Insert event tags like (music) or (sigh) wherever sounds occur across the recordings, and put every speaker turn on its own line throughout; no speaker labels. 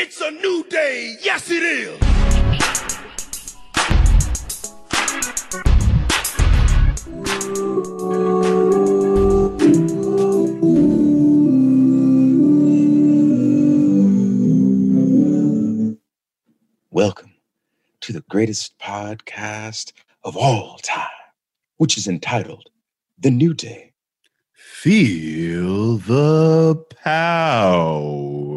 It's a new day. Yes, it is.
Welcome to the greatest podcast of all time, which is entitled The New Day.
Feel the power.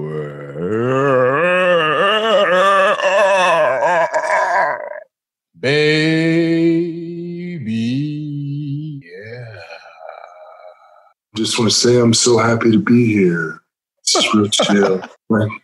Baby. Yeah.
just want to say I'm so happy to be here. It's real chill.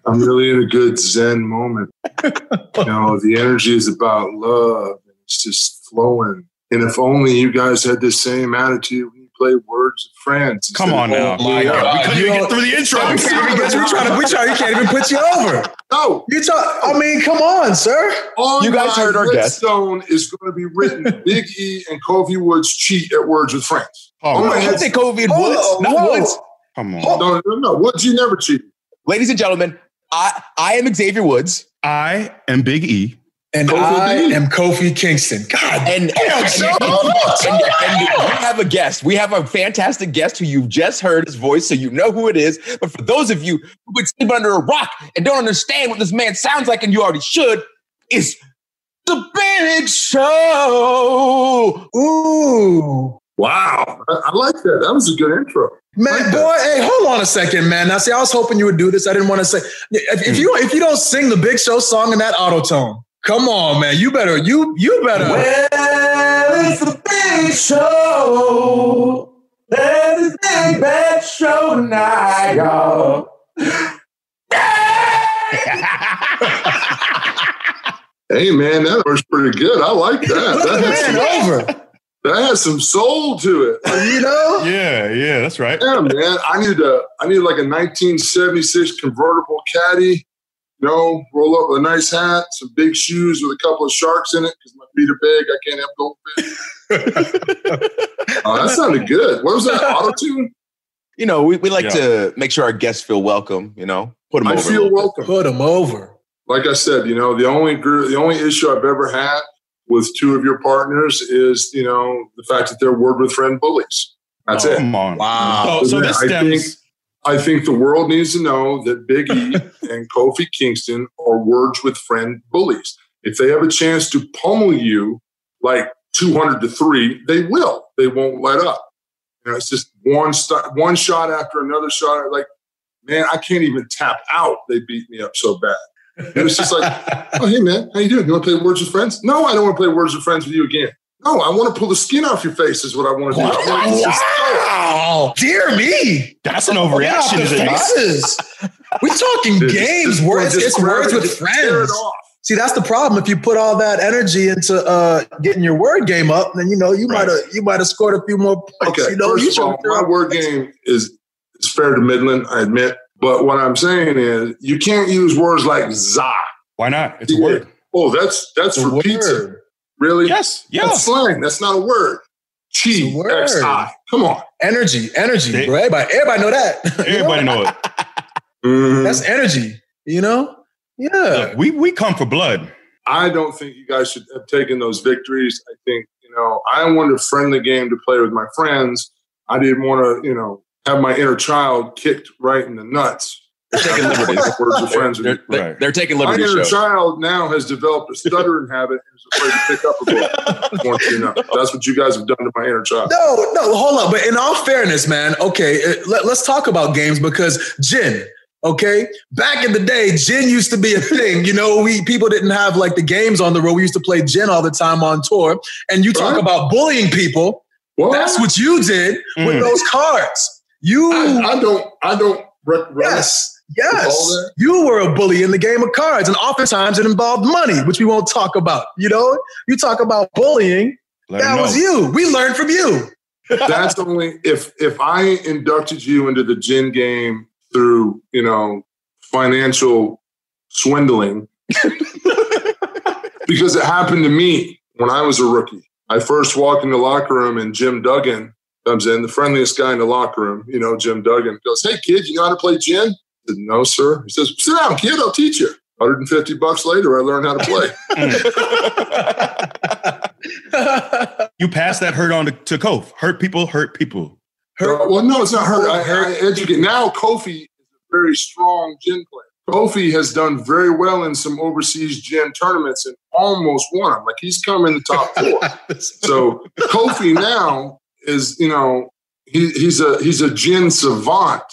I'm really in a good Zen moment. You know, the energy is about love it's just flowing. And if only you guys had the same attitude play Words of Friends.
Come on
of,
now.
"Oh,
My
yeah."
God. We couldn't
you
even get through the intro.
We can't even get you. Trying to, we try, we can't even put you over.
No,
You talk. I mean, come on, sir.
on
You guys
my
heard our guest.
headstone is going to be written (laughs) Big E and Kofi Woods cheat at Words with Friends.
Oh,
Oh,
my
my
I
God.
think Kofi and Woods,
on,
not
whoa.
Woods.
Come on.
No, no, no. Woods, you never cheat.
Ladies and gentlemen, I, I am Xavier Woods.
I am Big E.
And
Kofi
I
B.
am Kofi Kingston. God
And,
damn,
and, and- and we have a guest. We have a fantastic guest who you've just heard his voice, so you know who it is. But for those of you who would sleep under a rock and don't understand what this man sounds like, and you already should, is the Big Show.
Ooh.
Wow. I, I like that. That was a good intro.
Man,
Like
boy,
that.
hey, hold on a second, man. Now, see, I was hoping you would do this. I didn't want to say if, if hmm. you if you don't sing the Big Show song in that auto tune, come on, man. You better you you better.
Well, it's the Big Show. There's a big bad show tonight, y'all. (laughs)
Hey, man, that was pretty good. I like that.
Put
That
the
has,
man
some,
over.
that has some soul to it.
You know. (laughs)
Yeah, yeah, that's right.
Yeah, man. I need a I need like a 1976 convertible caddy. You know, roll up with a nice hat, some big shoes with a couple of sharks in it because my feet are big. I can't have goldfish. (laughs) oh, that sounded good. What was that? Auto tune?
You know, we, we like
Yeah.
to make sure our guests feel welcome, you know, put them
I
over. a
feel welcome.
Put them over.
Like I said, you know, the only gr- the only issue I've ever had with two of your partners is, you know, the fact that they're word with friend bullies. That's
Oh,
it.
Come on.
Wow.
Oh, so, so
Yeah,
this
I think-
stems.
I think the world needs to know that Big E (laughs) and Kofi Kingston are words with friend bullies. If they have a chance to pummel you like 200 to 3, they will. They won't let up. You know, it's just one st- one shot after another shot. Like, man, I can't even tap out. They beat me up so bad. It was just like, (laughs) oh, hey, man, how you doing? You want to play Words with Friends? No, I don't want to play Words with Friends with you again. No, I want to pull the skin off your face is what I want to do. I want to
Wow. Dear me.
That's an overreaction.
the
Is it not?
faces. We talking
Just-
games,
just-
words.
just
It's words
it,
with
just tear it
friends.
off.
See, that's the problem. If you put all that energy into uh, getting your word game up, then you know you
Right.
might have you might have scored a few more points.
Okay,
you know, you
first of all, my
out
word game is is fair to Midland, I admit. But what I'm saying is, you can't use words like "za."
Why not? It's a word.
Oh, that's that's
It's
for pizza.
Word.
Really?
Yes. Yeah.
That's slang. That's not a word. Chi,
word.
X, I. Come on.
Energy, energy,
They-
bro. Everybody, everybody know that. You (laughs) know?
Everybody know it.
Mhm.
That's energy. You know? Yeah.
Look, we we come for blood.
I don't think you guys should have taken those victories. I think, you know, I wanted a friendly game to play with my friends. I didn't want to, you know, have my inner child kicked right in the nuts. (laughs)
They're taking liberties.
Words with friends
They're,
you.
they're,
Right.
they're taking
My
liberties.
inner
Show.
child now has developed a stuttering habit and is afraid to pick up a book. (laughs) I you know. That's what you guys have done to my inner child.
No, no, hold up. But in all fairness, man, okay, uh, let, us talk about games because gin, okay, back in the day, gin used to be a thing. You know, we people didn't have like the games on the road. We used to play gin all the time on tour. And you talk
Right.
about bullying people.
What?
That's what you did with
Mm.
those cards. You,
I, I don't. I don't. Rec-
yes,
All
yes, you were a bully in the game of cards, and oftentimes it involved money, which we won't talk about. You know, you talk about bullying.
Let
that was you. We learned from you. (laughs)
That's only if if I inducted you into the gin game through you know financial swindling, (laughs) because it happened to me when I was a rookie. I first walked in the locker room and Jim Duggan comes in, the friendliest guy in the locker room. You know, Jim Duggan goes, "Hey kid, you know how to play gin?" I said, no, sir. He says, sit down, kid, I'll teach you. 150 bucks later, I learned how to play. (laughs)
You pass that hurt on to, to Kof. Hurt people, hurt people.
Uh, well, no, it's not hurt. I, I educate. Now, Kofi is a very strong gin player. Kofi has done very well in some overseas gin tournaments and almost won them. Like he's come in the top four. (laughs) so Kofi now is, you know, he, he's a he's a gin savant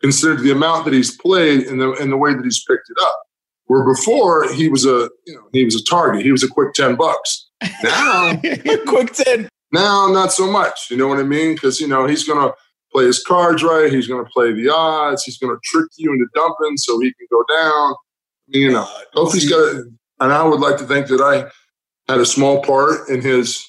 considered the amount that he's played and the and the way that he's picked it up. Where before he was a you know he was a target. He was a quick ten bucks. Now (laughs)
Quick 10.
now, not so much. You know what I mean? Because, you know, he's going to play his cards right. He's going to play the odds. He's going to trick you into dumping so he can go down. You know, Kofi's got. And I would like to think that I had a small part in his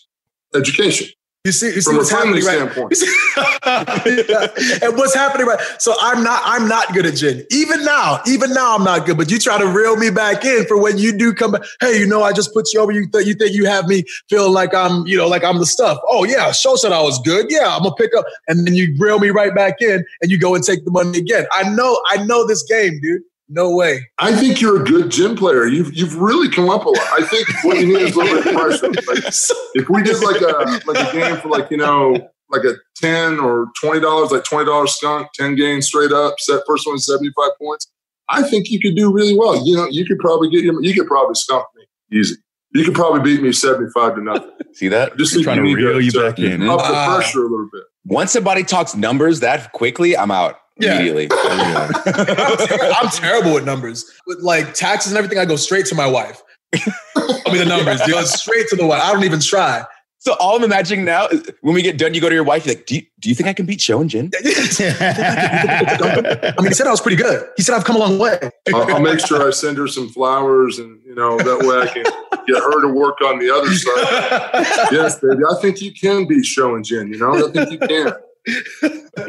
education
You see, you see what's
family
happening, right?
standpoint. (laughs)
And what's happening, right? So I'm not, I'm not good at gin. Even now, even now, I'm not good. But you try to reel me back in for when you do come back. Hey, you know, I just put you over. You th- you think you have me feeling like I'm, you know, like I'm the stuff. Oh yeah, show said I was good. Yeah, I'm gonna pick up, and then you reel me right back in, and you go and take the money again. I know, I know this game, dude. No way.
I think you're a good gym player. You've you've really come up a lot. I think what you need is a little bit of pressure. (laughs) Like, if we did like a like a game for like you know like a ten or twenty dollars, like twenty dollars skunk, ten games straight up, set first one seventy five points. I think you could do really well. You know, you could probably get your, you could probably skunk me easy. You could probably beat me seventy five to nothing. (laughs)
See that?
Just
They're
think
trying
you
to
need
reel you
to
back in.
up the
Ah.
pressure a little bit.
Once somebody talks numbers that quickly, I'm out
Yeah.
immediately. (laughs)
Yeah.
I'm, I'm terrible with numbers. With like taxes and everything, I go straight to my wife. I mean the numbers, dude. Straight to the wife. I don't even try.
So all I'm imagining now is when we get done, you go to your wife, you're like, do you, do you think I can beat Show and gin?
I mean, he said I was pretty good. He said I've come a long way.
I'll, I'll make sure I send her some flowers, and you know that way I can get her to work on the other side. (laughs) Yes, baby. I think you can beat Show and gin. You know, I think you can.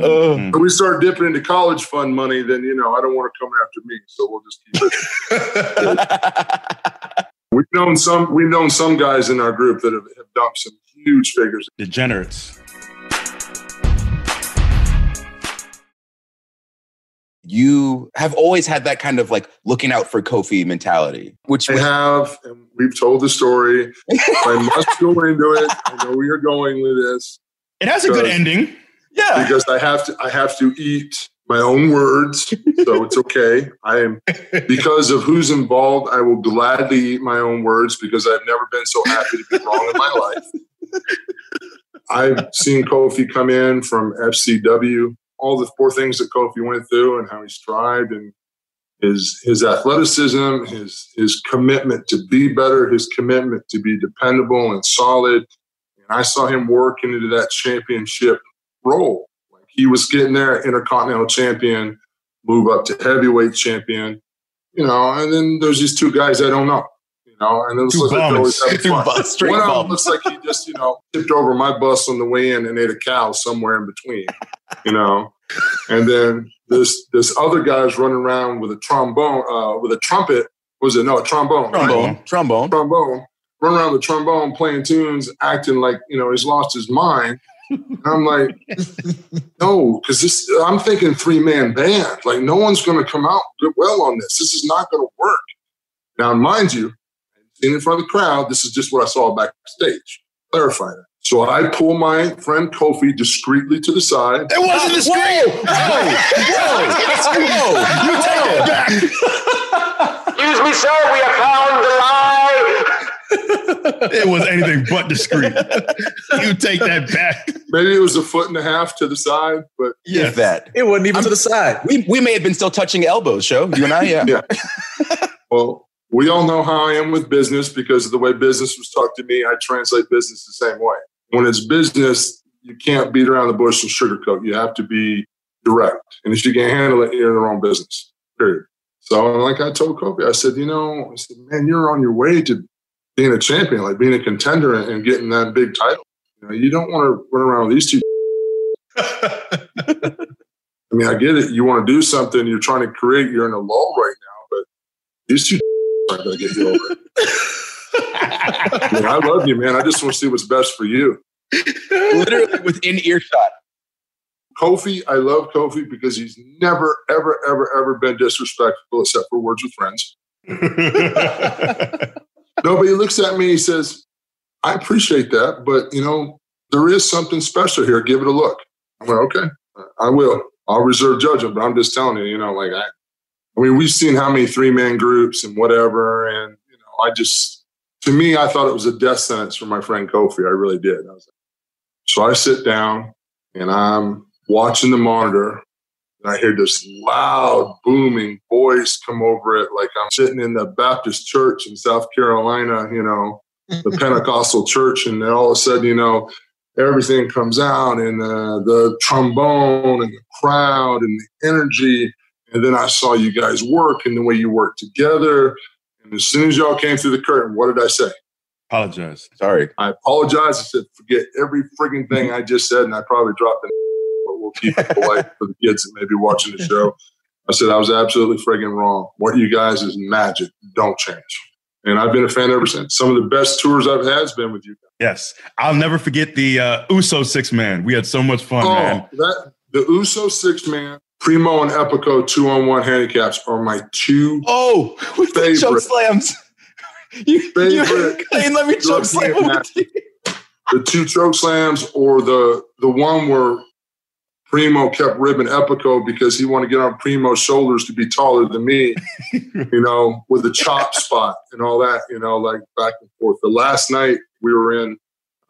Oh. Mm-hmm.
If we start dipping into college fund money, then you know I don't want to come after me. So we'll just keep it. (laughs) We've known some. We've known some guys in our group that have, have dumped some huge figures.
Degenerates.
you have always had that kind of like looking out for Kofi mentality, which
we
was,
have, and we've told the story. (laughs) I must go into it. I know where you're going with this.
It has a good ending.
Yeah.
because I have to I have to eat my own words, so it's okay. I am because of who's involved. I will gladly eat my own words because I've never been so happy to be wrong in my life. I've seen Kofi come in from FCW, all the four things that Kofi went through, and how he strived, and his his athleticism, his his commitment to be better, his commitment to be dependable and solid. And I saw him working into that championship role. Like he was getting there, intercontinental champion, move up to heavyweight champion, you know. And then there's these two guys I don't know, you know. And it was
Two
like always having (laughs) fun.
bums,
One of them looks like he just, you know, tipped over my bus on the way in and ate a cow somewhere in between, you know. And then this this other guy's running around with a trombone, uh, with a trumpet. Was it no a trombone? right?
trombone, trombone.
trombone, run around with trombone, playing tunes, acting like you know he's lost his mind. And I'm like, no, because this. I'm thinking three man band. Like no one's going to come out good well on this. This is not going to work. Now, mind you, seen in front of the crowd. This is just what I saw backstage. Clarify that. So I pull my friend Kofi discreetly to the side.
It wasn't the screen.
Whoa, whoa,
You take it back. (laughs)
Excuse me, sir, we have found the lie.
It was anything but discreet. You take that back.
Maybe it was a foot and a half to the side, but
If that.
It wasn't even to the side.
We, we may have been still touching elbows, show you and I, yeah.
Yeah. Well, we all know how I am with business because of the way business was taught to me. I translate business the same way. When it's business, you can't beat around the bush and sugarcoat. You have to be direct. And if you can't handle it, you're in the wrong business. Period. So, like I told Kofi, I said, you know, I said, man, you're on your way to being a champion, like being a contender and, and getting that big title. You know, you don't want to run around with these two. (laughs) I mean, I get it. You want to do something, you're trying to create, you're in a lull right now, but these two (laughs) aren't going to get you over it. I, mean, I love you, man. I just want to see what's best for you.
Literally within earshot.
Kofi, I love Kofi because he's never, ever, ever, ever been disrespectful except for words with friends. (laughs) Nobody looks at me he says, I appreciate that, but you know, there is something special here. Give it a look. I went, okay, I will. I'll reserve judgment, but I'm just telling you, you know, like I, I mean, we've seen how many three man groups and whatever, and you know, I just, to me, I thought it was a death sentence for my friend Kofi. I really did. I like, so I sit down and I'm watching the monitor, and I hear this loud, booming voice come over it, like I'm sitting in the Baptist church in South Carolina, you know, the (laughs) Pentecostal church, and then all of a sudden, you know, everything comes out, and uh, the trombone, and the crowd, and the energy. And then I saw you guys work, and the way you work together. And as soon as y'all came through the curtain, what did I say?
Apologize.
Sorry.
I apologize. I said, forget every frigging thing I just said, and I probably dropped an but we'll keep it polite for the kids that may be watching the show. I said, I was absolutely frigging wrong. What you guys is magic. Don't change. And I've been a fan ever since. Some of the best tours I've had has been with you guys.
Yes. I'll never forget the uh, Uso six man. We had so much fun,
Oh,
man.
that the Uso six man, Primo and Epico two on one handicaps are my two
Oh, with the choke slams. (laughs) You, you
Favorite (laughs)
let me choke slam you.
the two choke slams or the the one where Primo kept ribbing Epico because he wanted to get on Primo's shoulders to be taller than me, (laughs) you know, with the chop spot and all that, you know, like back and forth. The last night we were in,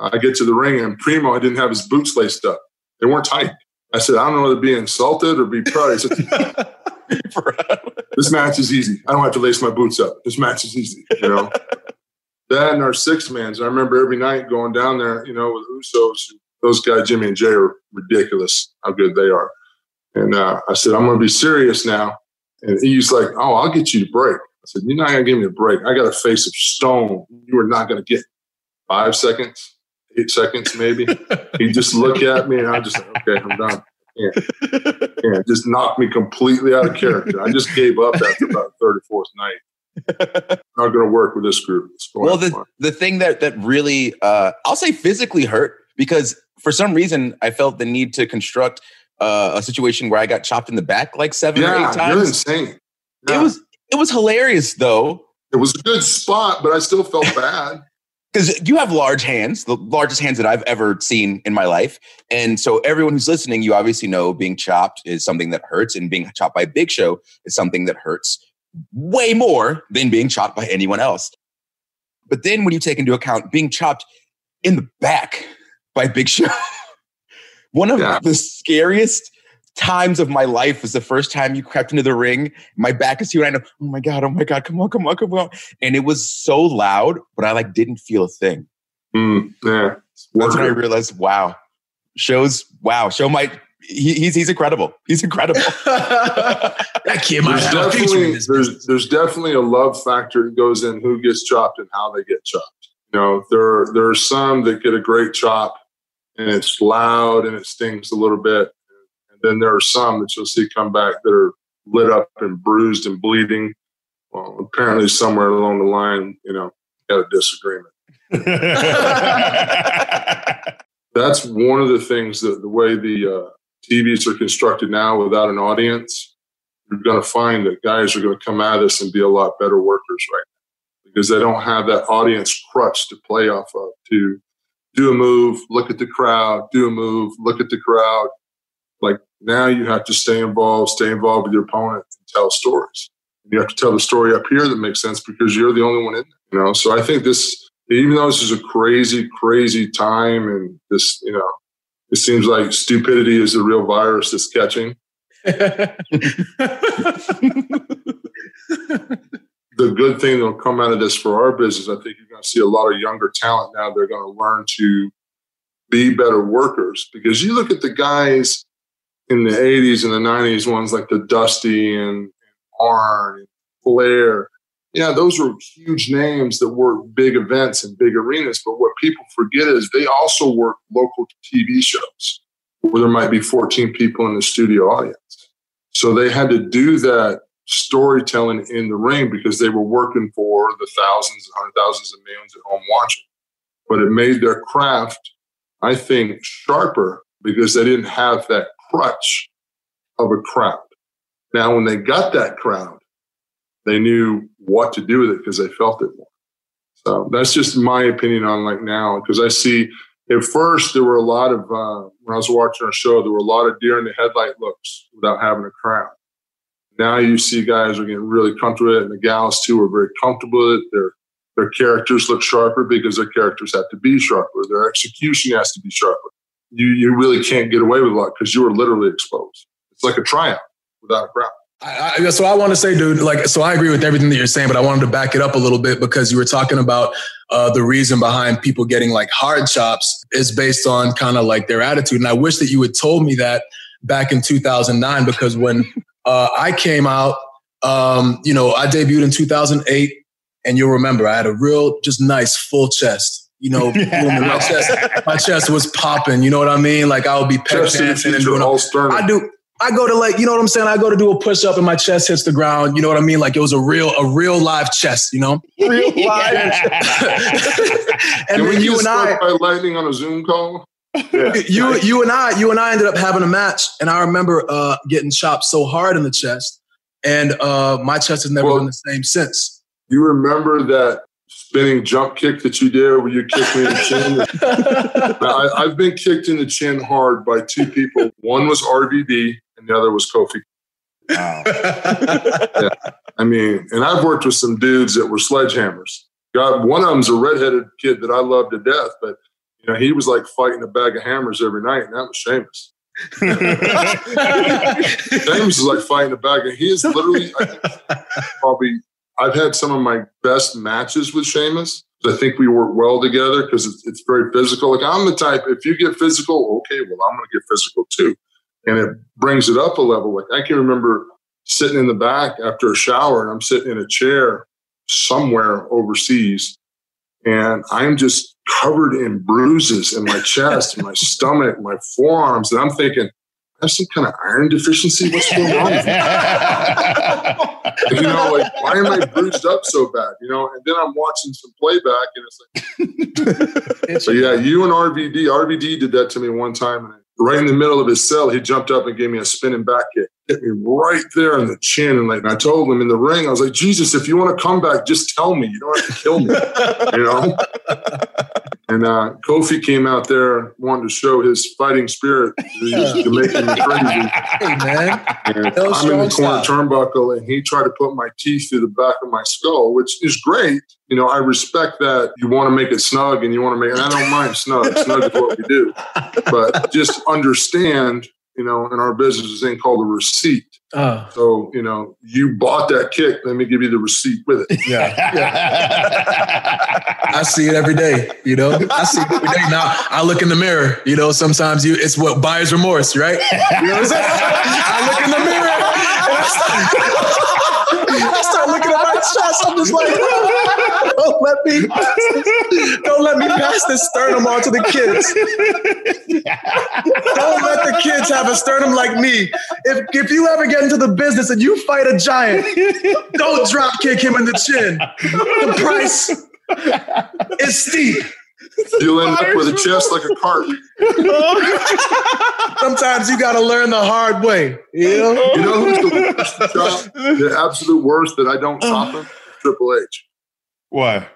I get to the ring and Primo, I didn't have his boots laced up. They weren't tight. I said, I don't know whether to be insulted or be proud. He said, (laughs) (laughs) this match is easy. I don't have to lace my boots up. This match is easy, you know. that and our six mans. I remember every night going down there, you know, with Usos. Those guys, Jimmy and Jay, are ridiculous how good they are. And uh, I said, I'm going to be serious now. And he's like, Oh, I'll get you to break. I said, You're not going to give me a break. I got a face of stone. You are not going to get five seconds, eight seconds, maybe. (laughs) he just looked at me and I just, okay, I'm done. Yeah. yeah, just knocked me completely out of character. I just gave up after about the 34th night. (laughs) Not going to work with this group.
Well, the the thing that that really uh, I'll say physically hurt because for some reason I felt the need to construct uh, a situation where I got chopped in the back like seven or eight
yeah, you're
times.
insane.
It was it was hilarious though
it was a good spot, but I still felt (laughs) bad.
because you have large hands, the largest hands that I've ever seen in my life, and so everyone who's listening, you obviously know being chopped is something that hurts, and being chopped by Big Show is something that hurts way more than being chopped by anyone else. But then when you take into account being chopped in the back by Big Show, (laughs) one of
Yeah.
the scariest times of my life was the first time you crept into the ring. My back is to you, and I know, oh my god, oh my god, come on, come on, come on, and it was so loud, but I like didn't feel a thing.
Mm, yeah.
That's when I realized, wow, shows, wow, show might. He, he's he's incredible. He's incredible. (laughs) (laughs)
that kid might
there's
have a future in
definitely there's there's definitely a love factor that goes in who gets chopped and how they get chopped. You know, there are, there are some that get a great chop and it's loud and it stings a little bit, and then there are some that you'll see come back that are lit up and bruised and bleeding. Well, apparently somewhere along the line, you know, got a disagreement. (laughs) That's one of the things that the way the uh, TVs are constructed now without an audience, you're going to find that guys are going to come at us and be a lot better workers right now because they don't have that audience crutch to play off of to do a move, look at the crowd, do a move, look at the crowd. Like now you have to stay involved, stay involved with your opponent and tell stories. You have to tell the story up here that makes sense because you're the only one in there, you know? So I think this, even though this is a crazy, crazy time and this, you know, it seems like stupidity is the real virus that's catching. (laughs) (laughs) the good thing that'll come out of this for our business, I think you're going to see a lot of younger talent now. They're going to learn to be better workers because you look at the guys in the 80s and the 90s, ones like the Dusty and, and Arn and Flair. Yeah, those were huge names that worked big events and big arenas. But what people forget is they also work local TV shows where there might be 14 people in the studio audience. So they had to do that storytelling in the ring because they were working for the thousands, hundred thousands, and millions at home watching. But it made their craft, I think, sharper because they didn't have that crutch of a crowd. Now, when they got that crowd, they knew what to do with it because they felt it more. So that's just my opinion on like now because I see at first there were a lot of uh, when I was watching our show there were a lot of deer in the headlight looks without having a crowd. Now you see guys are getting really comfortable with it, and the gals too are very comfortable with it. Their their characters look sharper because their characters have to be sharper. Their execution has to be sharper. You you really can't get away with a lot because you are literally exposed. It's like a tryout without a crowd.
I, I, so I want to say, dude, like, so I agree with everything that you're saying, but I wanted to back it up a little bit because you were talking about uh, the reason behind people getting like hard chops is based on kind of like their attitude. And I wish that you had told me that back in 2009 because when uh, I came out, um, you know, I debuted in 2008, and you'll remember I had a real, just nice full chest. You know, (laughs) my chest, my chest was popping. You know what I mean? Like I would be pep dancing and doing all I do. I go to like, you know what I'm saying? I go to do a push up and my chest hits the ground. You know what I mean? Like it was a real, a real live chest, you know? Real (laughs) live. (laughs)
and when you and I by lightning on a Zoom call.
Yeah. (laughs) you, you and I, you and I ended up having a match, and I remember uh, getting chopped so hard in the chest, and uh, my chest has never well, been the same since.
You remember that spinning jump kick that you did where you kicked me in the chin? (laughs) I, have been kicked in the chin hard by two people. One was RVD, and the other was Kofi. Wow. (laughs) yeah. I mean, and I've worked with some dudes that were sledgehammers. God, one of them's a redheaded kid that I love to death, but you know, he was like fighting a bag of hammers every night, and that was Sheamus. (laughs) Sheamus is like fighting a bag of. He is literally probably. I've had some of my best matches with Sheamus. I think we work well together because it's, it's very physical. Like I'm the type. If you get physical, okay, well I'm going to get physical too, and it brings it up a level. Like I can remember sitting in the back after a shower, and I'm sitting in a chair somewhere overseas, and I'm just covered in bruises in my chest, my (laughs) stomach, my forearms. And I'm thinking, I have some kind of iron deficiency. What's going on? (laughs) you know, like why am I bruised up so bad? You know, and then I'm watching some playback, and it's like, (laughs) but yeah, you and RVD, RVD did that to me one time, and right in the middle of his sell, he jumped up and gave me a spinning back kick, hit me right there in the chin. And like, and I told him in the ring, I was like, Jesus, if you want to come back, just tell me. You don't have to kill me, (laughs) you know? And uh, Kofi came out there wanting to show his fighting spirit. He was making me crazy. Hey, man. And I'm in the corner turnbuckle, and he tried to put my teeth through the back of my skull, which is great. You know, I respect that you want to make it snug and you want to make it, I don't mind snug. snug is what we do. But just understand, you know, in our business, there's a thing called a receipt. Oh. So, you know, you bought that kick. Let me give you the receipt with it.
Yeah. yeah. (laughs) I see it every day, you know? I see it every day. Now I look in the mirror, you know, sometimes you it's what buyer's remorse, right? (laughs) You know what I'm saying? I look in the mirror and I start (laughs) looking at my chest. I'm just like, don't let me, (laughs) don't let me pass this sternum on to the kids. don't let the kids have a sternum like me. If if you ever get into the business and you fight a giant, don't drop kick him in the chin. The price is steep.
You'll end up with a chest like a cart. (laughs)
Sometimes you got to learn the hard way. You know,
you know who's the worst? The absolute worst that I don't chop him? Triple H.
Why?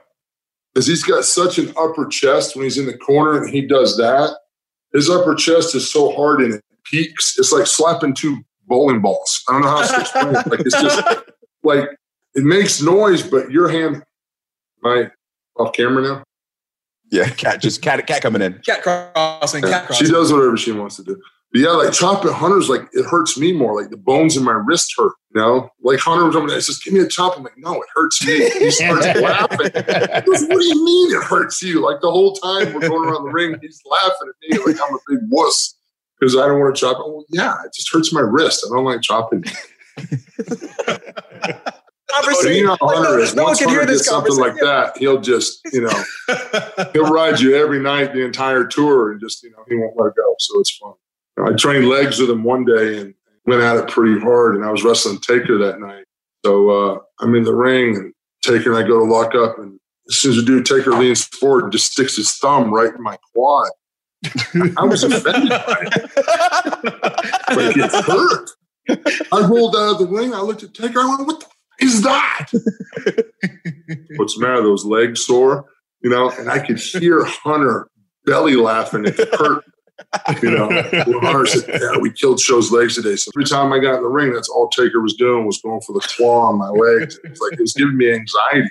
Because he's got such an upper chest when he's in the corner and he does that. His upper chest is so hard and it peaks. It's like slapping two bowling balls. I don't know how to explain (laughs) it. Like it's just like it makes noise, but your hand, my off camera now.
Yeah, cat just cat cat coming in.
Cat crossing, cat crossing.
She does whatever she wants to do. But yeah, like chopping Hunter's like it hurts me more. Like the bones in my wrist hurt. You know, like Hunter was over there. Says, "Give me a chop." I'm like, "No, it hurts me." He starts (laughs) laughing. He goes, "What do you mean it hurts you?" Like the whole time we're going around the ring, he's laughing at me like I'm a big wuss because I don't want to chop. Well, yeah, it just hurts my wrist. I don't like chopping. conversation. You know, like, no, is. no one can hear this something like that. He'll just, you know, (laughs) he'll ride you every night the entire tour, and just, you know, he won't let it go. So it's fun. I trained legs with him one day and went at it pretty hard, and I was wrestling Taker that night. So uh, I'm in the ring, and Taker and I go to lock up, and as soon as the dude Taker leans forward and just sticks his thumb right in my quad, I was offended by it. It hurt. I rolled out of the ring. I looked at Taker. I went, "What the is that?" What's the matter? Those legs sore, you know? And I could hear Hunter belly laughing at the curtain. You know, said, "Yeah, we killed Show's legs today." So every time I got in the ring, that's all Taker was doing was going for the claw on my legs. It was like it was giving me anxiety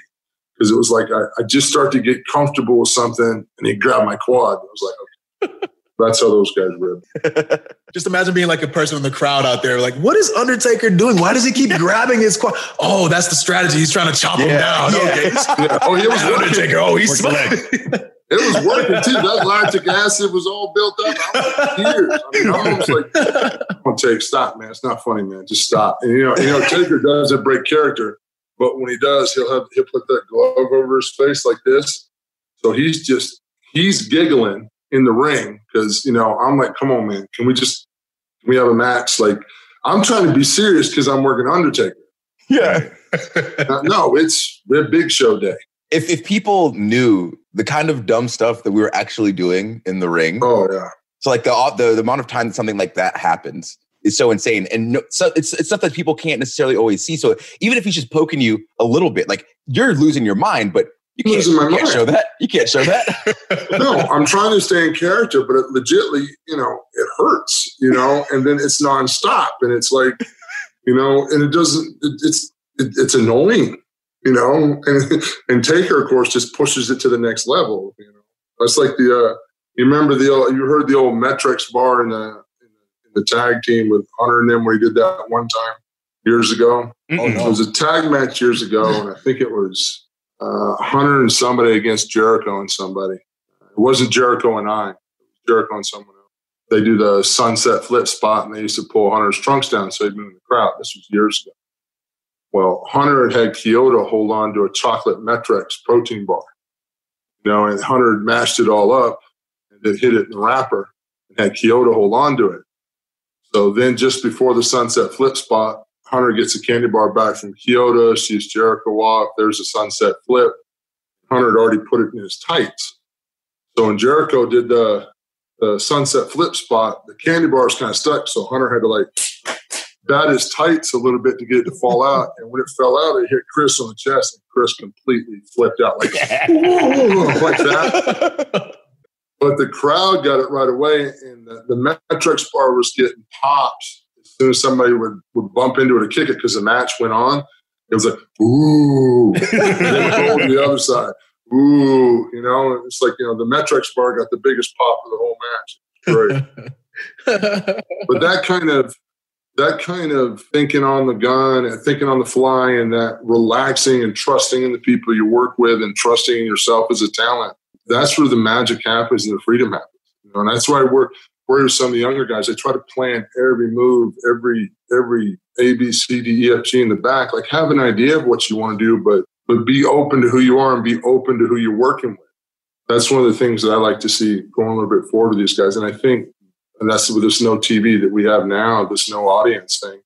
because it was like I, I just start to get comfortable with something, and he grabbed my quad. I was like, okay, that's how those guys rib. (laughs)
Just imagine being like a person in the crowd out there, like, what is Undertaker doing? Why does he keep grabbing his quad? Oh, that's the strategy. He's trying to chop him down.
Yeah.
Okay.
Yeah. Oh, it was. (laughs)
Undertaker. Oh, he's smiling. (laughs)
It was working too. That lactic acid was all built up. I was in. I mean, I was like, "Come on, take stop, man. It's not funny, man. Just stop." And you know, you know, Taker doesn't break character, but when he does, he'll have he'll put that glove over his face like this. So he's just he's giggling in the ring because you know I'm like, "Come on, man. Can we just can we have a match?" Like I'm trying to be serious because I'm working Undertaker.
Yeah.
No, it's we're Big Show day.
If if people knew the kind of dumb stuff that we were actually doing in the ring,
Oh yeah.
so like the the, the amount of time that something like that happens is so insane, and no, so it's it's stuff that people can't necessarily always see. So even if he's just poking you a little bit, like you're losing your mind, but you can't, you can't show that. You can't show that. (laughs) (laughs)
no, I'm trying to stay in character, but it legitly, you know, it hurts, you know, and then it's nonstop, and it's like, you know, and it doesn't, it, it's it, it's annoying, you know, and and Taker, of course, just pushes it to the next level, you know. It's like the, uh, you remember the, old, you heard the old Met-Rx bar in the in the tag team with Hunter and them where he did that one time years ago.
Oh,
It was a tag match years ago, (laughs) and I think it was uh, Hunter and somebody against Jericho and somebody. It wasn't Jericho and I. It was Jericho and someone else. They do the sunset flip spot, and they used to pull Hunter's trunks down so he'd move in the crowd. This was years ago. Well, Hunter had had Kyoto hold on to a chocolate Met-Rx protein bar. You know, and Hunter had mashed it all up and then hit it in the wrapper and had Kyoto hold on to it. So then just before the sunset flip spot, Hunter gets a candy bar back from Kyoto, She's Jericho off. There's a sunset flip. Hunter had already put it in his tights. So when Jericho did the, the sunset flip spot, the candy bar was kind of stuck. So Hunter had to like bat his tights a little bit to get it to fall out. And when it fell out, it hit Chris on the chest, and Chris completely flipped out like, like that. (laughs) But the crowd got it right away, and the, the Met-Rx bar was getting pops as soon as somebody would, would bump into it or kick it because the match went on. It was like, ooh. and then it would go to the other side. Ooh. You know, it's like, you know, the Met-Rx bar got the biggest pop of the whole match. Great. (laughs) but that kind of that kind of thinking on the gun and thinking on the fly and that relaxing and trusting in the people you work with and trusting in yourself as a talent that's where the magic happens and the freedom happens you know, and that's why we're we're some of the younger guys they try to plan every move every every a b c d e f g in the back like have an idea of what you want to do but but be open to who you are and be open to who you're working with. That's one of the things that i like to see going a little bit forward with these guys and i think and that's with this no TV that we have now, this no audience thing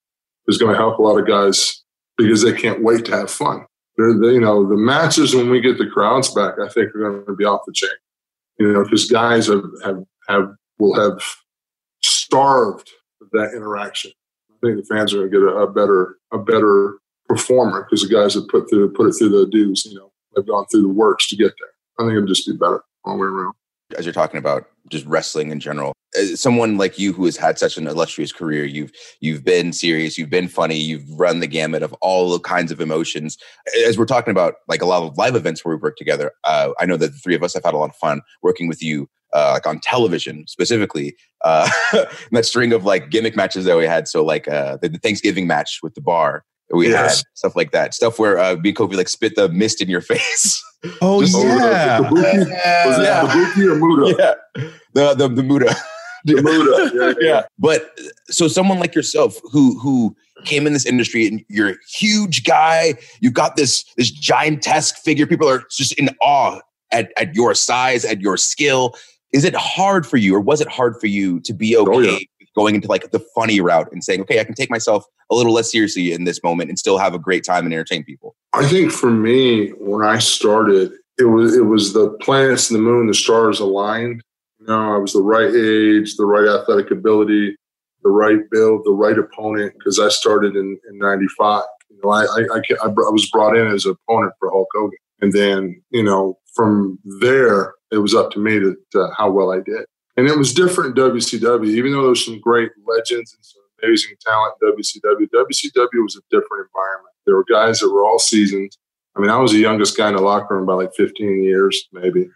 is going to help a lot of guys because they can't wait to have fun. They're, they, you know, the matches when we get the crowds back, I think are going to be off the chain. You know, because guys have, have have will have starved that interaction. I think the fans are going to get a, a better a better performer because the guys have put through put it through the dues. You know, have gone through the works to get there. I think it'll just be better all the way around.
as you're talking about just wrestling in general. As someone like you who has had such an illustrious career you've you've been serious you've been funny you've run the gamut of all the kinds of emotions. As we're talking about like a lot of live events where we work together uh, i know that the three of us have had a lot of fun working with you uh, like on television specifically uh, (laughs) that string of like gimmick matches that we had. So like uh, the, thanksgiving match with the bar we
Yes.
had stuff like that stuff where uh, me and Kofi like spit the mist in your (laughs) face
Oh
Just-
Oh, the-
yeah.
the Kabuki, was it
Yeah.
Kabuki or Muta? (laughs)
yeah the the, the muta
The Muta. (laughs) Yeah, yeah.
yeah. But so someone like yourself who who came in this industry and you're a huge guy, you've got this this giantesque figure. People are just in awe at, at your size, at your skill. Is it hard for you, or was it hard for you to be okay
Oh, yeah.
Going into like the funny route and saying, okay, I can take myself a little less seriously in this moment and still have a great time and entertain people?
I think for me, when I started, it was it was the planets and the moon, the stars aligned. You know, I was the right age, the right athletic ability, the right build, the right opponent. Because I started in, in '95. You know, I, I, I, I was brought in as an opponent for Hulk Hogan, and then you know from there it was up to me to, to how well I did. And it was different WCW, even though there's some great legends and some amazing talent in WCW. WCW was a different environment. There were guys that were all seasoned. I mean, I was the youngest guy in the locker room by like 15 years, maybe,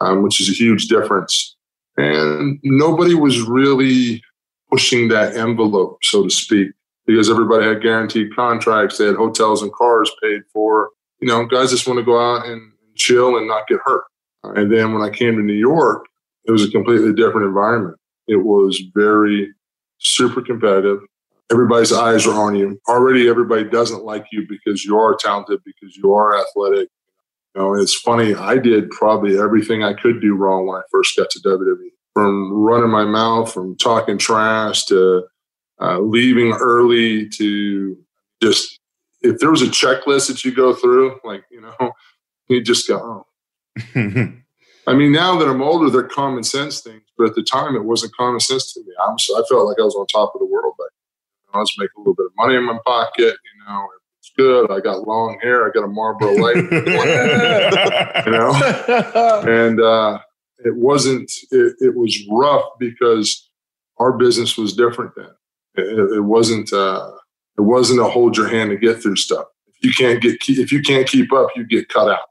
um, which is a huge difference. And nobody was really pushing that envelope, so to speak, because everybody had guaranteed contracts. They had hotels and cars paid for. You know, guys just want to go out and chill and not get hurt. And then when I came to New York, it was a completely different environment. It was very super competitive. Everybody's eyes are on you. Already, everybody doesn't like you because you are talented, because you are athletic. You know, it's funny. I did probably everything I could do wrong when I first got to WWE. From running my mouth, from talking trash to uh, leaving early to just if there was a checklist that you go through, like you know, (laughs) you just go, oh. (laughs) I mean, now that I'm older, they're common sense things, but at the time, it wasn't common sense to me. I, was, I felt like I was on top of the world. But I was making a little bit of money in my pocket. You know, it's good. I got long hair. I got a Marlboro light. (laughs) you know, and uh, it wasn't. It, it, was rough because our business was different then. It, it wasn't. Uh, it wasn't a hold your hand to get through stuff. If you can't get, if you can't keep up, you get cut out.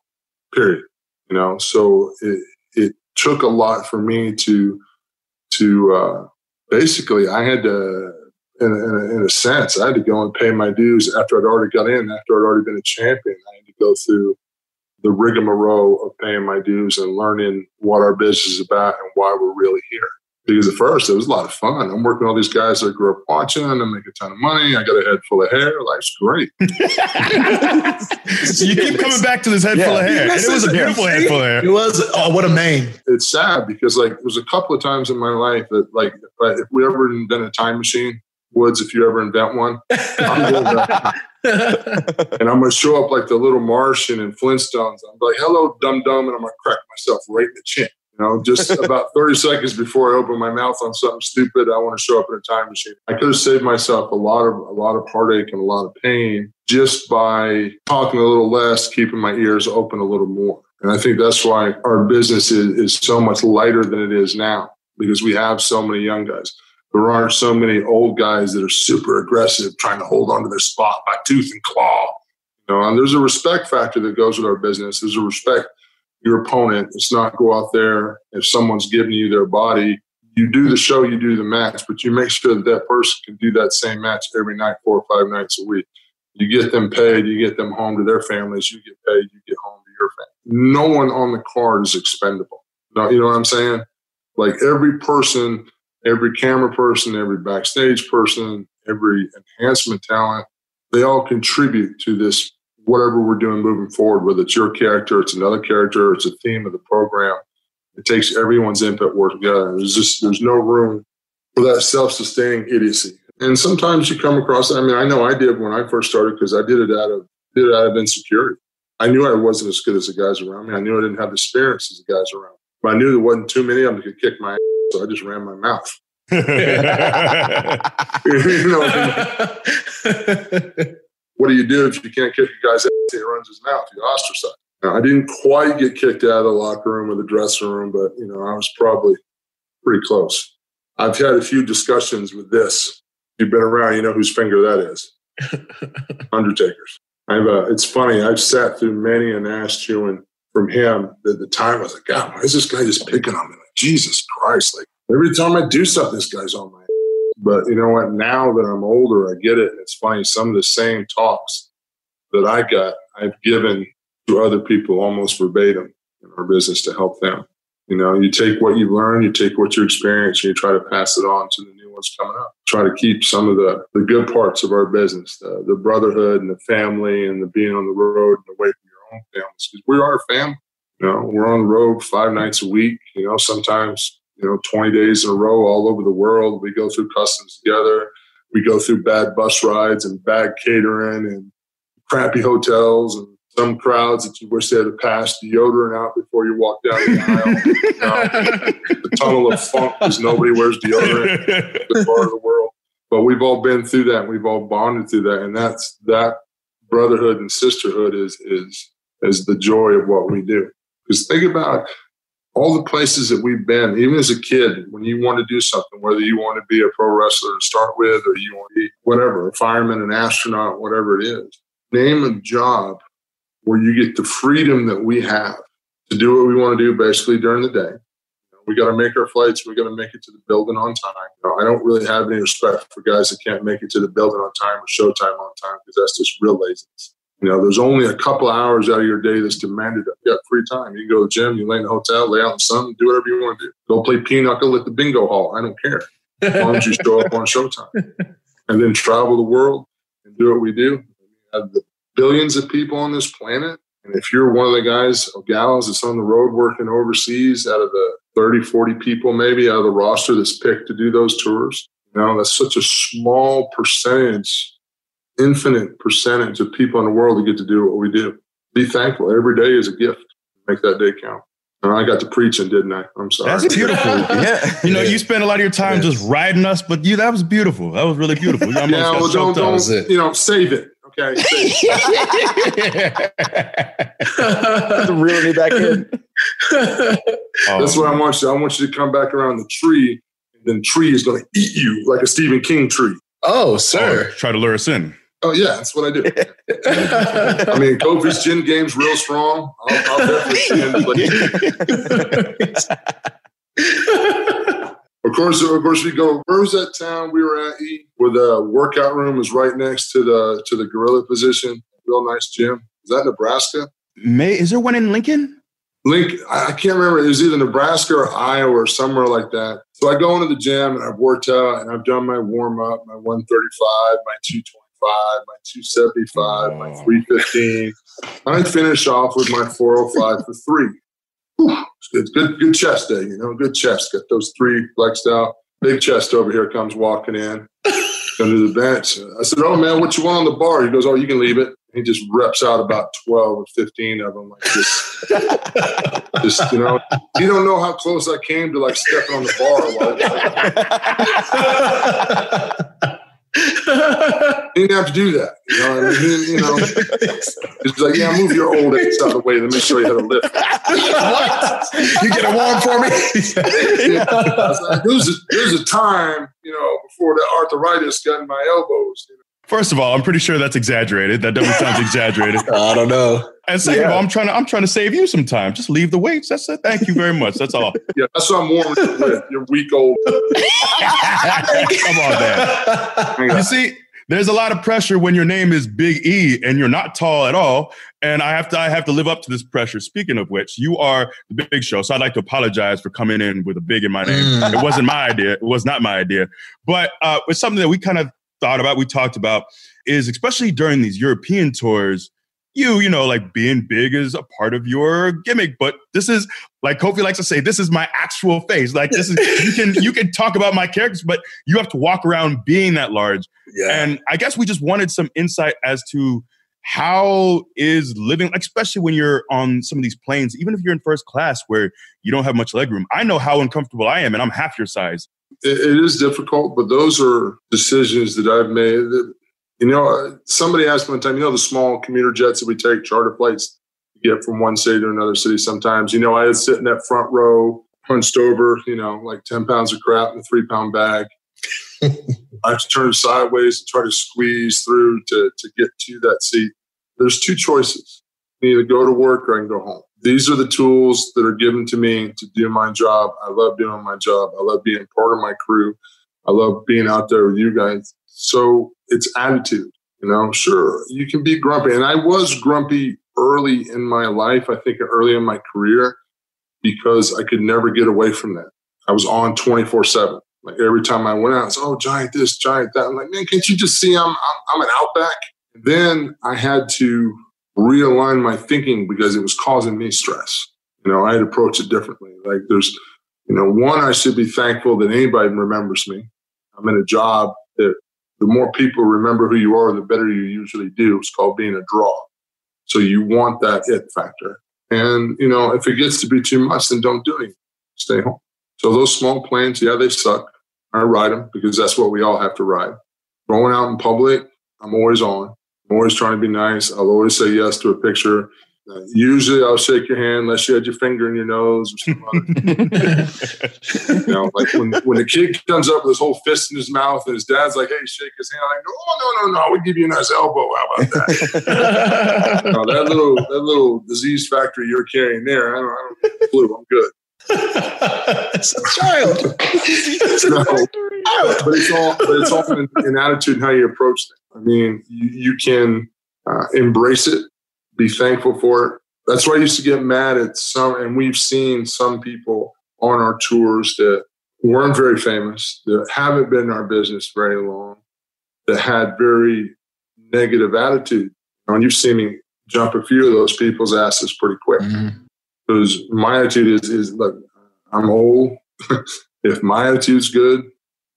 Period you know? So it, it took a lot for me to to uh, basically i had to in in a, sense i had to go and pay my dues after i'd already got in after i'd already been a champion. I had to go through the rigmarole of paying my dues and learning what our business is about and why we're really here because at first it was a lot of fun. I'm working with all these guys that I grew up watching. I make a ton of money. I got a head full of hair. Life's great. (laughs)
so you keep coming back to this head yeah. full of hair. And it was a beautiful head full of hair.
It was. Oh, what a mane.
It's sad because like there's a couple of times in my life that like if, if we ever invent a time machine, Woods, if you ever invent one, I'm (laughs) and I'm going to show up like the little Martian in Flintstones. I'm like, hello, dum dum. And I'm going to crack myself right in the chin. You know, just (laughs) about 30 seconds before I open my mouth on something stupid, I want to show up in a time machine. I could have saved myself a lot of a lot of heartache and a lot of pain just by talking a little less, keeping my ears open a little more. And I think that's why our business is, is so much lighter than it is now because we have so many young guys. There aren't so many old guys that are super aggressive, trying to hold on to their spot by tooth and claw. You know, and there's a respect factor that goes with our business. There's a respect your opponent. It's not go out there if someone's giving you their body. You do the show, you do the match, but you make sure that that person can do that same match every night, four or five nights a week. You get them paid, you get them home to their families, you get paid, you get home to your family. No one on the card is expendable. You know what I'm saying? Like every person, every camera person, every backstage person, every enhancement talent, they all contribute to this whatever we're doing moving forward, whether it's your character, it's another character, it's a theme of the program. It takes everyone's input work together. There's just there's no room for that self-sustaining idiocy. And sometimes you come across. I mean, I know I did when I first started because I did it out of did it out of insecurity. I knew I wasn't as good as the guys around me. I knew I didn't have the experience as the guys around. Me. But I knew there wasn't too many of them could kick my ass, so I just ran my mouth. (laughs) (laughs) you know, (laughs) what do you do if you can't kick a guy's ass? He runs his mouth. You ostracize. Now, I didn't quite get kicked out of the locker room or the dressing room, but you know, I was probably pretty close. I've had a few discussions with this. You've been around, you know whose finger that is. (laughs) Undertaker's. I've, uh, it's funny. I've sat through many an ass chewing from him. At the time, I was like, God, why is this guy just picking on me? Like, Jesus Christ! Like every time I do something, this guy's on my but you know what? Now that I'm older, I get it. And it's funny. Some of the same talks that I got, I've given to other people almost verbatim in our business to help them. You know, you take what you learn, you take what you experience, and you try to pass it on to the new ones coming up. Try to keep some of the, the good parts of our business, the, the brotherhood and the family and the being on the road and away from your own families. Because we are a family. You know, we're on the road five nights a week. You know, sometimes you know, 20 days in a row all over the world. We go through customs together. We go through bad bus rides and bad catering and crappy hotels. And some crowds that you wish they had passed deodorant out before you walk down the aisle. You (laughs) know, the tunnel of funk because nobody wears deodorant in this part of the world. But we've all been through that. And we've all bonded through that, and that's that brotherhood and sisterhood is is is the joy of what we do. Because think about all the places that we've been, even as a kid, when you want to do something, whether you want to be a pro wrestler to start with, or you want to be whatever, a fireman, an astronaut, whatever it is, name a job where you get the freedom that we have to do what we want to do basically during the day. We got to make our flights. We got to make it to the building on time. I don't really have any respect for guys that can't make it to the building on time or showtime on time because that's just real laziness. You know, there's only a couple hours out of your day that's demanded. You got free time. You go to the gym, you lay in the hotel, lay out in the sun, do whatever you want to do. Go play pinochle at the bingo hall. I don't care. As long as you show up on showtime. And then travel the world and do what we do. We have the billions of people on this planet. And if you're one of the guys or gals that's on the road working overseas out of the 30, 40 people maybe out of the roster that's picked to do those tours, you know, that's such a small percentage infinite percentage of people in the world that get to do what we do. Be thankful. Every day is a gift. Make that day count. And I got to preaching, didn't I? I'm sorry.
That's beautiful. (laughs) yeah. You know, you spend a lot of your time just riding us, but you that was beautiful. That was really beautiful. You
yeah, well, don't, don't you know, save it. Okay. (laughs) (laughs)
really back in.
That's what I want you. I want you to come back around the tree, and then the tree is going to eat you like a Stephen King tree.
Oh, sir.
Oh, try to lure us in.
Oh yeah, that's what I do. I mean, Kofi's (laughs) gin game's real strong. I'll, I'll definitely Of course, of course, we go. Where was that town we were at? E, where the workout room was right next to the to the gorilla position. Real nice gym. Is that Nebraska?
May is there one in Lincoln?
Link, I can't remember. It was either Nebraska or Iowa or somewhere like that. So I go into the gym and I've worked out and I've done my warm up, my 135, my 220 my 275, my 315. I finish off with my 405 for three. It's good, good chest day, you know, good chest. Got those three flexed out. Big chest over here comes walking in under the bench. I said, "Oh man, what you want on the bar?" He goes, "Oh, you can leave it." He just reps out about twelve or fifteen of them, like just, (laughs) just you know. You don't know how close I came to like stepping on the bar. (laughs) he didn't have to do that. You know, I mean, he, you know, (laughs) he's like, yeah, move your old ass out of the way. Let me show you how to lift.
what? You get a warm for me? (laughs)
yeah. like, there, was a, there was a time, you know, before the arthritis got in my elbows. You?
First of all, I'm pretty sure that's exaggerated. That definitely sounds exaggerated. (laughs)
I don't know.
And second yeah. of all, I'm trying to I'm trying to save you some time. Just leave the weights. That's it. Thank you very much. That's all. (laughs)
yeah, that's what I'm warming you with. (laughs) You're weak old.
Come on, man. You see, there's a lot of pressure when your name is Big E and you're not tall at all. And I have to I have to live up to this pressure. Speaking of which, you are the Big Show, so I'd like to apologize for coming in with a big in my name. Mm. It wasn't my idea. It was not my idea, but uh, it's something that we kind of thought about, we talked about, is especially during these European tours, you, you know, like being big is a part of your gimmick. But this is like Kofi likes to say, this is my actual face. Like this is you can you can talk about my characters, but you have to walk around being that large. Yeah. And I guess we just wanted some insight as to how is living, especially when you're on some of these planes, even if you're in first class where you don't have much legroom. I know how uncomfortable I am, and I'm half your size
it is difficult, but those are decisions that I've made. That, you know, somebody asked me one time, you know, the small commuter jets that we take, charter flights, get from one city to another city sometimes. You know, I would sit in that front row, hunched over, you know, like 10 pounds of crap in a three pound bag. (laughs) I have to turn sideways and try to squeeze through to, to get to that seat. There's two choices. I either go to work or I can go home these are the tools that are given to me to do my job. I love doing my job. I love being part of my crew. I love being out there with you guys. So it's attitude, you know, sure, you can be grumpy. And I was grumpy early in my life, I think early in my career, because I could never get away from that. I was on 24 7. Like every time I went out, it's, oh, giant this, giant that. I'm like, man, can't you just see I'm, I'm, I'm an outback? Then I had to realign my thinking because it was causing me stress. You know, I had approached it differently. Like there's, you know, one, I should be thankful that anybody remembers me. I'm in a job that the more people remember who you are, the better you usually do. It's called being a draw. So you want that it factor. And, you know, if it gets to be too much, then don't do anything. Stay home. So those small planes, yeah, they suck. I ride them because that's what we all have to ride. Going out in public, I'm always on. I'm always trying to be nice. I'll always say yes to a picture. Uh, usually, I'll shake your hand unless you had your finger in your nose or something. (laughs) you know, like when, when the kid comes up with his whole fist in his mouth and his dad's like, "Hey, shake his hand," I go, "Oh no, no, no! We give you a nice elbow. How about that?" (laughs) you know, that little that little disease factor you're carrying there, I don't, I don't get. I'm good. (laughs)
it's a child. It's a
No.
child.
but it's all but it's all in, in attitude and how you approach things. I mean, you, you can uh, embrace it, be thankful for it. That's why I used to get mad at some, and we've seen some people on our tours that weren't very famous, that haven't been in our business very long, that had very negative attitude. And you've seen me jump a few of those people's asses pretty quick because my attitude is is look, I'm old. (laughs) if my attitude's good,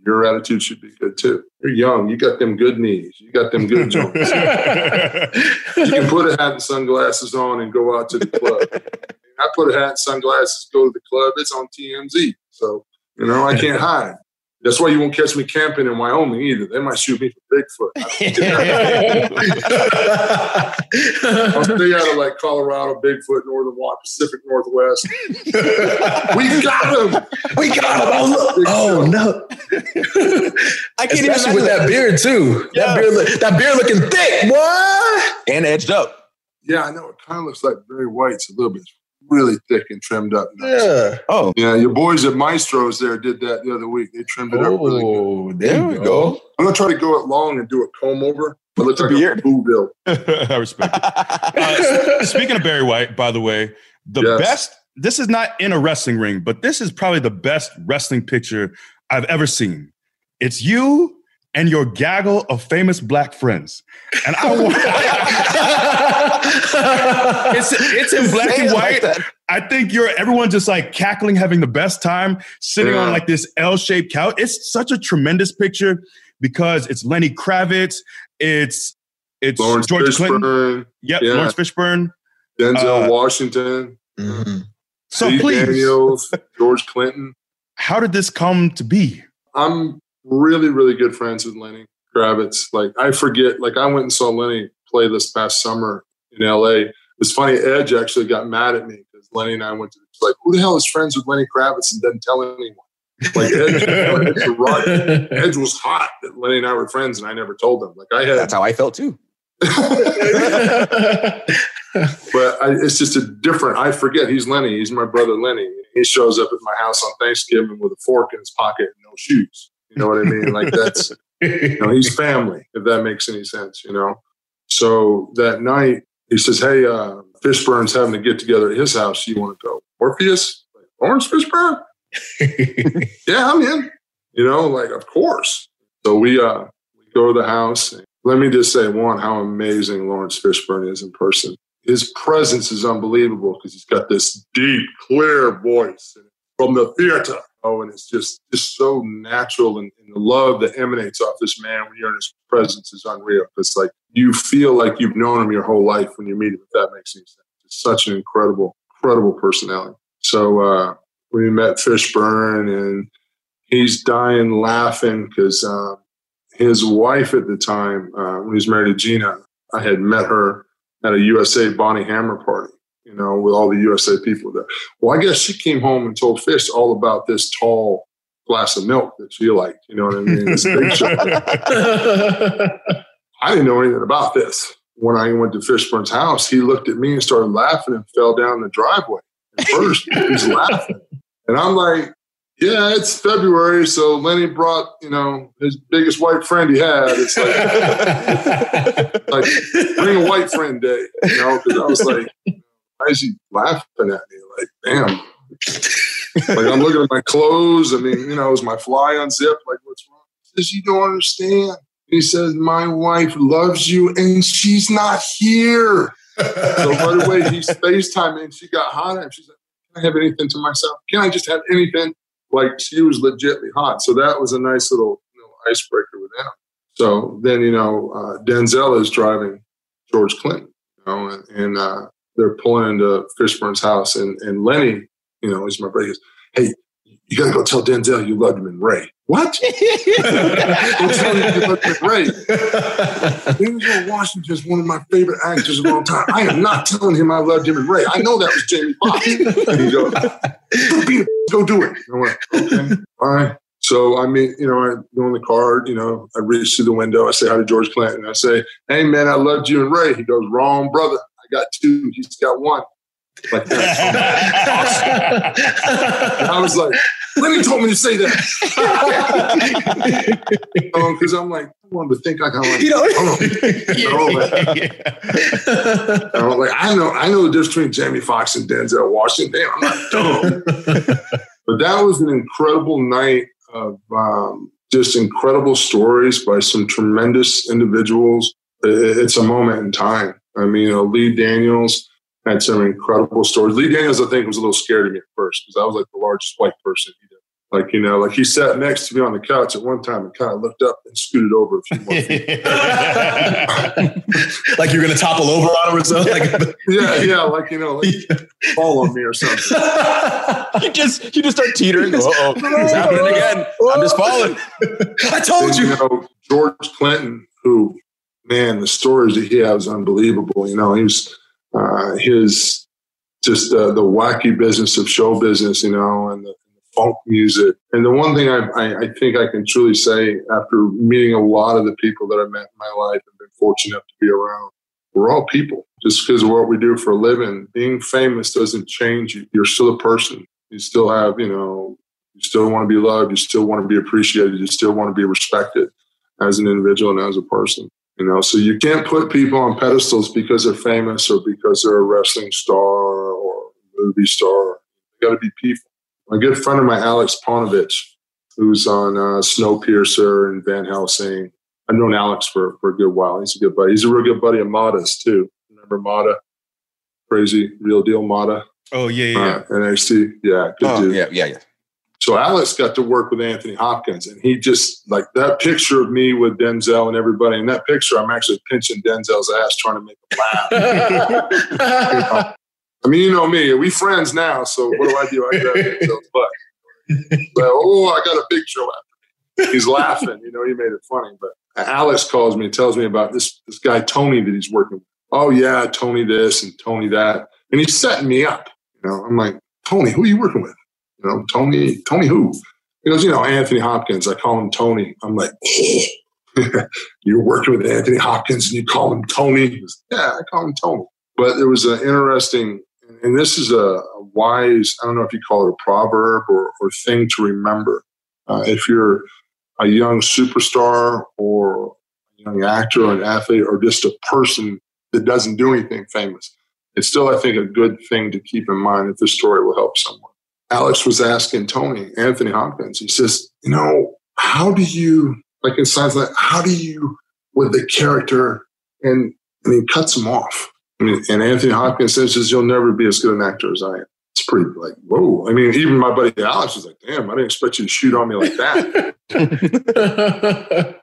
your attitude should be good too. You're young. You got them good knees. You got them good joints. (laughs) you can put a hat and sunglasses on and go out to the club. I put a hat and sunglasses, go to the club. It's on TMZ. So, you know, I can't hide. That's why you won't catch me camping in Wyoming either. They might shoot me for Bigfoot. (laughs) I'll stay out of like Colorado, Bigfoot, Northern Water, Pacific Northwest. we got him.
we got him. Oh, look. oh no!
I can't even
Especially with
imagine
that beard too.
Yeah.
That beard, look- that beard looking thick. What?
and edged up.
Yeah, I know. It kind of looks like Barry White's a little bit really thick and trimmed up. Nice.
Yeah.
Oh,
Yeah, your boys at Maestros there did that the other week. They trimmed it up really good.
Oh,
there we go.
I'm gonna try to go it long and do a comb over. But looks
The
like
beard.
a Booville. (laughs)
I respect it. Uh, (laughs) speaking of Barry White, by the way, the
Yes.
best. This is not in a wrestling ring, but this is probably the best wrestling picture I've ever seen. It's you and your gaggle of famous black friends, and I want. (laughs) it's it's in black
Say
and
it like
white. I think you're everyone just like cackling, having the best time, sitting on like this L-shaped couch. It's such a tremendous picture because it's Lenny Kravitz, it's it's
Laurence
George Clinton. Yep,
Yeah.
Laurence Fishburne.
Denzel
Uh,
Washington,
Mhm.
So
Lee
please,
Daniels, George Clinton.
how did this come to be?
I'm really, really good friends with Lenny Kravitz. Like I forget, like I went and saw Lenny play this past summer in LA. It's funny, Edge actually got mad at me because Lenny and I went to like, who the hell is friends with Lenny Kravitz and doesn't tell anyone? Like Edge, Edge. (laughs) Edge was hot that Lenny and I were friends, and I never told him. Like I had,
That's how I felt too. (laughs)
but I, it's just a different. I forget he's Lenny. He's my brother Lenny. He shows up at my house on Thanksgiving with a fork in his pocket and no shoes. You know what I mean? Like that's you know he's family. If that makes any sense, you know. So that night he says, "Hey, uh, Fishburne's having a get together at his house. You want to go? Orpheus, like, Laurence Fishburne? (laughs) yeah, I'm in. You know, like of course. So we uh we go to the house. Let me just say one, how amazing Laurence Fishburne is in person. His presence is unbelievable because he's got this deep, clear voice from the theater. Oh, and it's just just so natural, and, and the love that emanates off this man when you're in his presence is unreal. It's like you feel like you've known him your whole life when you meet him. If that makes any sense, it's such an incredible, incredible personality. So uh, we met Fishburne, and he's dying laughing because uh, his wife at the time, uh, when he was married to Gina, I had met her at a USA Bonnie Hammer party, you know, with all the USA people there. Well, I guess she came home and told Fish all about this tall glass of milk that she liked, you know what I mean? This big shot. (laughs) I didn't know anything about this. When I went to Fishburne's house, he looked at me and started laughing and fell down the driveway. At first, he's laughing. And I'm like, yeah, it's February, so Lenny brought, you know, his biggest white friend he had. It's like, (laughs) like bring a white friend day, you know, because I was like, why is he laughing at me? Like, damn. like I'm looking at my clothes. I mean, you know, is my fly unzipped? Like, what's wrong? He says, you don't understand. He says, my wife loves you and she's not here. So right away, he's FaceTime and she got hot at him. She's like, can I have anything to myself? Can I just have anything? Like she was legitly hot. So that was a nice little, you know, icebreaker with him. So then, you know, uh, Denzel is driving George Clinton. you know, and, and uh, they're pulling into Fishburne's house, and and Lenny, you know, he's my brother. He goes, "Hey, you got to go tell Denzel you loved him in Ray." What? go tell him you loved him in Ray. (laughs) Denzel Washington is one of my favorite actors of all time. I am not telling him I loved him in Ray. I know that was Jamie Foxx. And he goes, "Go be a- go do it." I went, "Okay, all right." So I mean, you know, I go in the car, you know, I reach through the window, I say hi to George Clinton. I say, Hey man, I loved you and Ray. He goes, Wrong, brother. I got two, he's got one. Like that. And I was like, Lenny told me to say that. (laughs) Because I'm like, I wanted to think like I'm like,
You know-
no, like, I don't like I know I know the difference between Jamie Foxx and Denzel Washington. Damn, I'm not dumb. (laughs) but that was an incredible night of um, just incredible stories by some tremendous individuals. It's a moment in time. I mean, you know, Lee Daniels had some incredible stories. Lee Daniels, I think, was a little scared of me at first because I was like the largest white person he did. Like, you know, like he sat next to me on the couch at one time and kind of looked up and scooted over a few more feet. (laughs)
like you're gonna topple over on him or something. Like, (laughs)
yeah, yeah, like, you know, like (laughs) fall on me or something.
you just you just start teetering. Oh, it's happening again. I'm just falling.
I told
And,
you.
you know, George Clinton, who, man, the stories that he has unbelievable. You know, he was uh, his just uh, the wacky business of show business, you know, and the, funk music. And the one thing I, I, I think I can truly say after meeting a lot of the people that I've met in my life and been fortunate enough to be around, we're all people. Just because of what we do for a living, being famous doesn't change you. You're still a person. You still have, you know, you still want to be loved. You still want to be appreciated. You still want to be respected as an individual and as a person. You know, so you can't put people on pedestals because they're famous or because they're a wrestling star or movie star. You got to be people. A good friend of mine, Alex Paunovic, who's on uh, Snowpiercer and Van Helsing. I've known Alex for, for a good while. He's a good buddy. He's a real good buddy of Muta's too. Remember Muta? Crazy, real deal Muta.
Oh yeah, yeah. yeah.
Uh, NXT. Yeah, good
Oh,
dude.
yeah, yeah, yeah.
So Alex got to work with Anthony Hopkins, and he just like that picture of me with Denzel and everybody. In that picture, I'm actually pinching Denzel's ass, trying to make him laugh. (laughs) I mean, you know me. We friends now, so what do I do? I grab Denzel's butt. But, oh, I got a picture. He's laughing. You know, he made it funny. But Alex calls me and tells me about this this guy Tony that he's working with. Oh yeah, Tony this and Tony that, and he's setting me up. You know, I'm like, Tony, who are you working with? You know, Tony, Tony who? He goes, you know, Anthony Hopkins. I call him Tony. I'm like, (laughs) you're working with Anthony Hopkins and you call him Tony? Goes, yeah, I call him Tony. But there was an interesting, and this is a, wise, I don't know if you call it a proverb or, or thing to remember. Uh, if you're a young superstar or a young actor or an athlete or just a person that doesn't do anything famous, it's still, I think, a good thing to keep in mind if this story will help someone. Alex was asking Tony, Anthony Hopkins, he says, you know, how do you, like in Science Like, how do you, with the character, and, and he cuts him off. I mean, and Anthony Hopkins says, you'll never be as good an actor as I am. It's pretty like, whoa. I mean, even my buddy Alex was like, damn, I didn't expect you to shoot on me like that.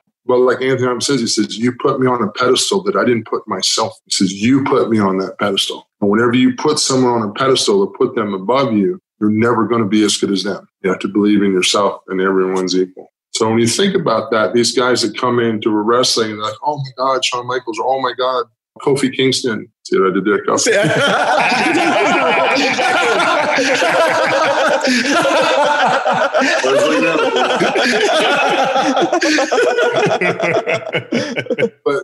(laughs) But like Anthony Hopkins says, he says, you put me on a pedestal that I didn't put myself. He says, you put me on that pedestal. And whenever you put someone on a pedestal or put them above you, you're never going to be as good as them. You have to believe in yourself and everyone's equal. So when you think about that, these guys that come into a wrestling, they're like, oh my God, Shawn Michaels, or oh my God, Kofi Kingston. See what I did there, Kofi? (laughs) but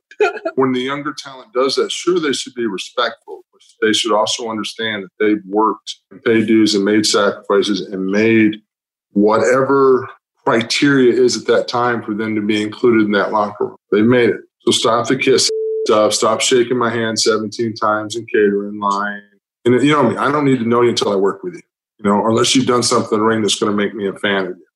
when the younger talent does that, sure, they should be respectful. But they should also understand that they've worked and paid dues and made sacrifices and made whatever criteria is at that time for them to be included in that locker room. They made it. So stop the kiss stuff. Stop shaking my hand 17 times in catering line. And you know me, I don't need to know you until I work with you. You know, unless you've done something in the ring that's going to make me a fan of you.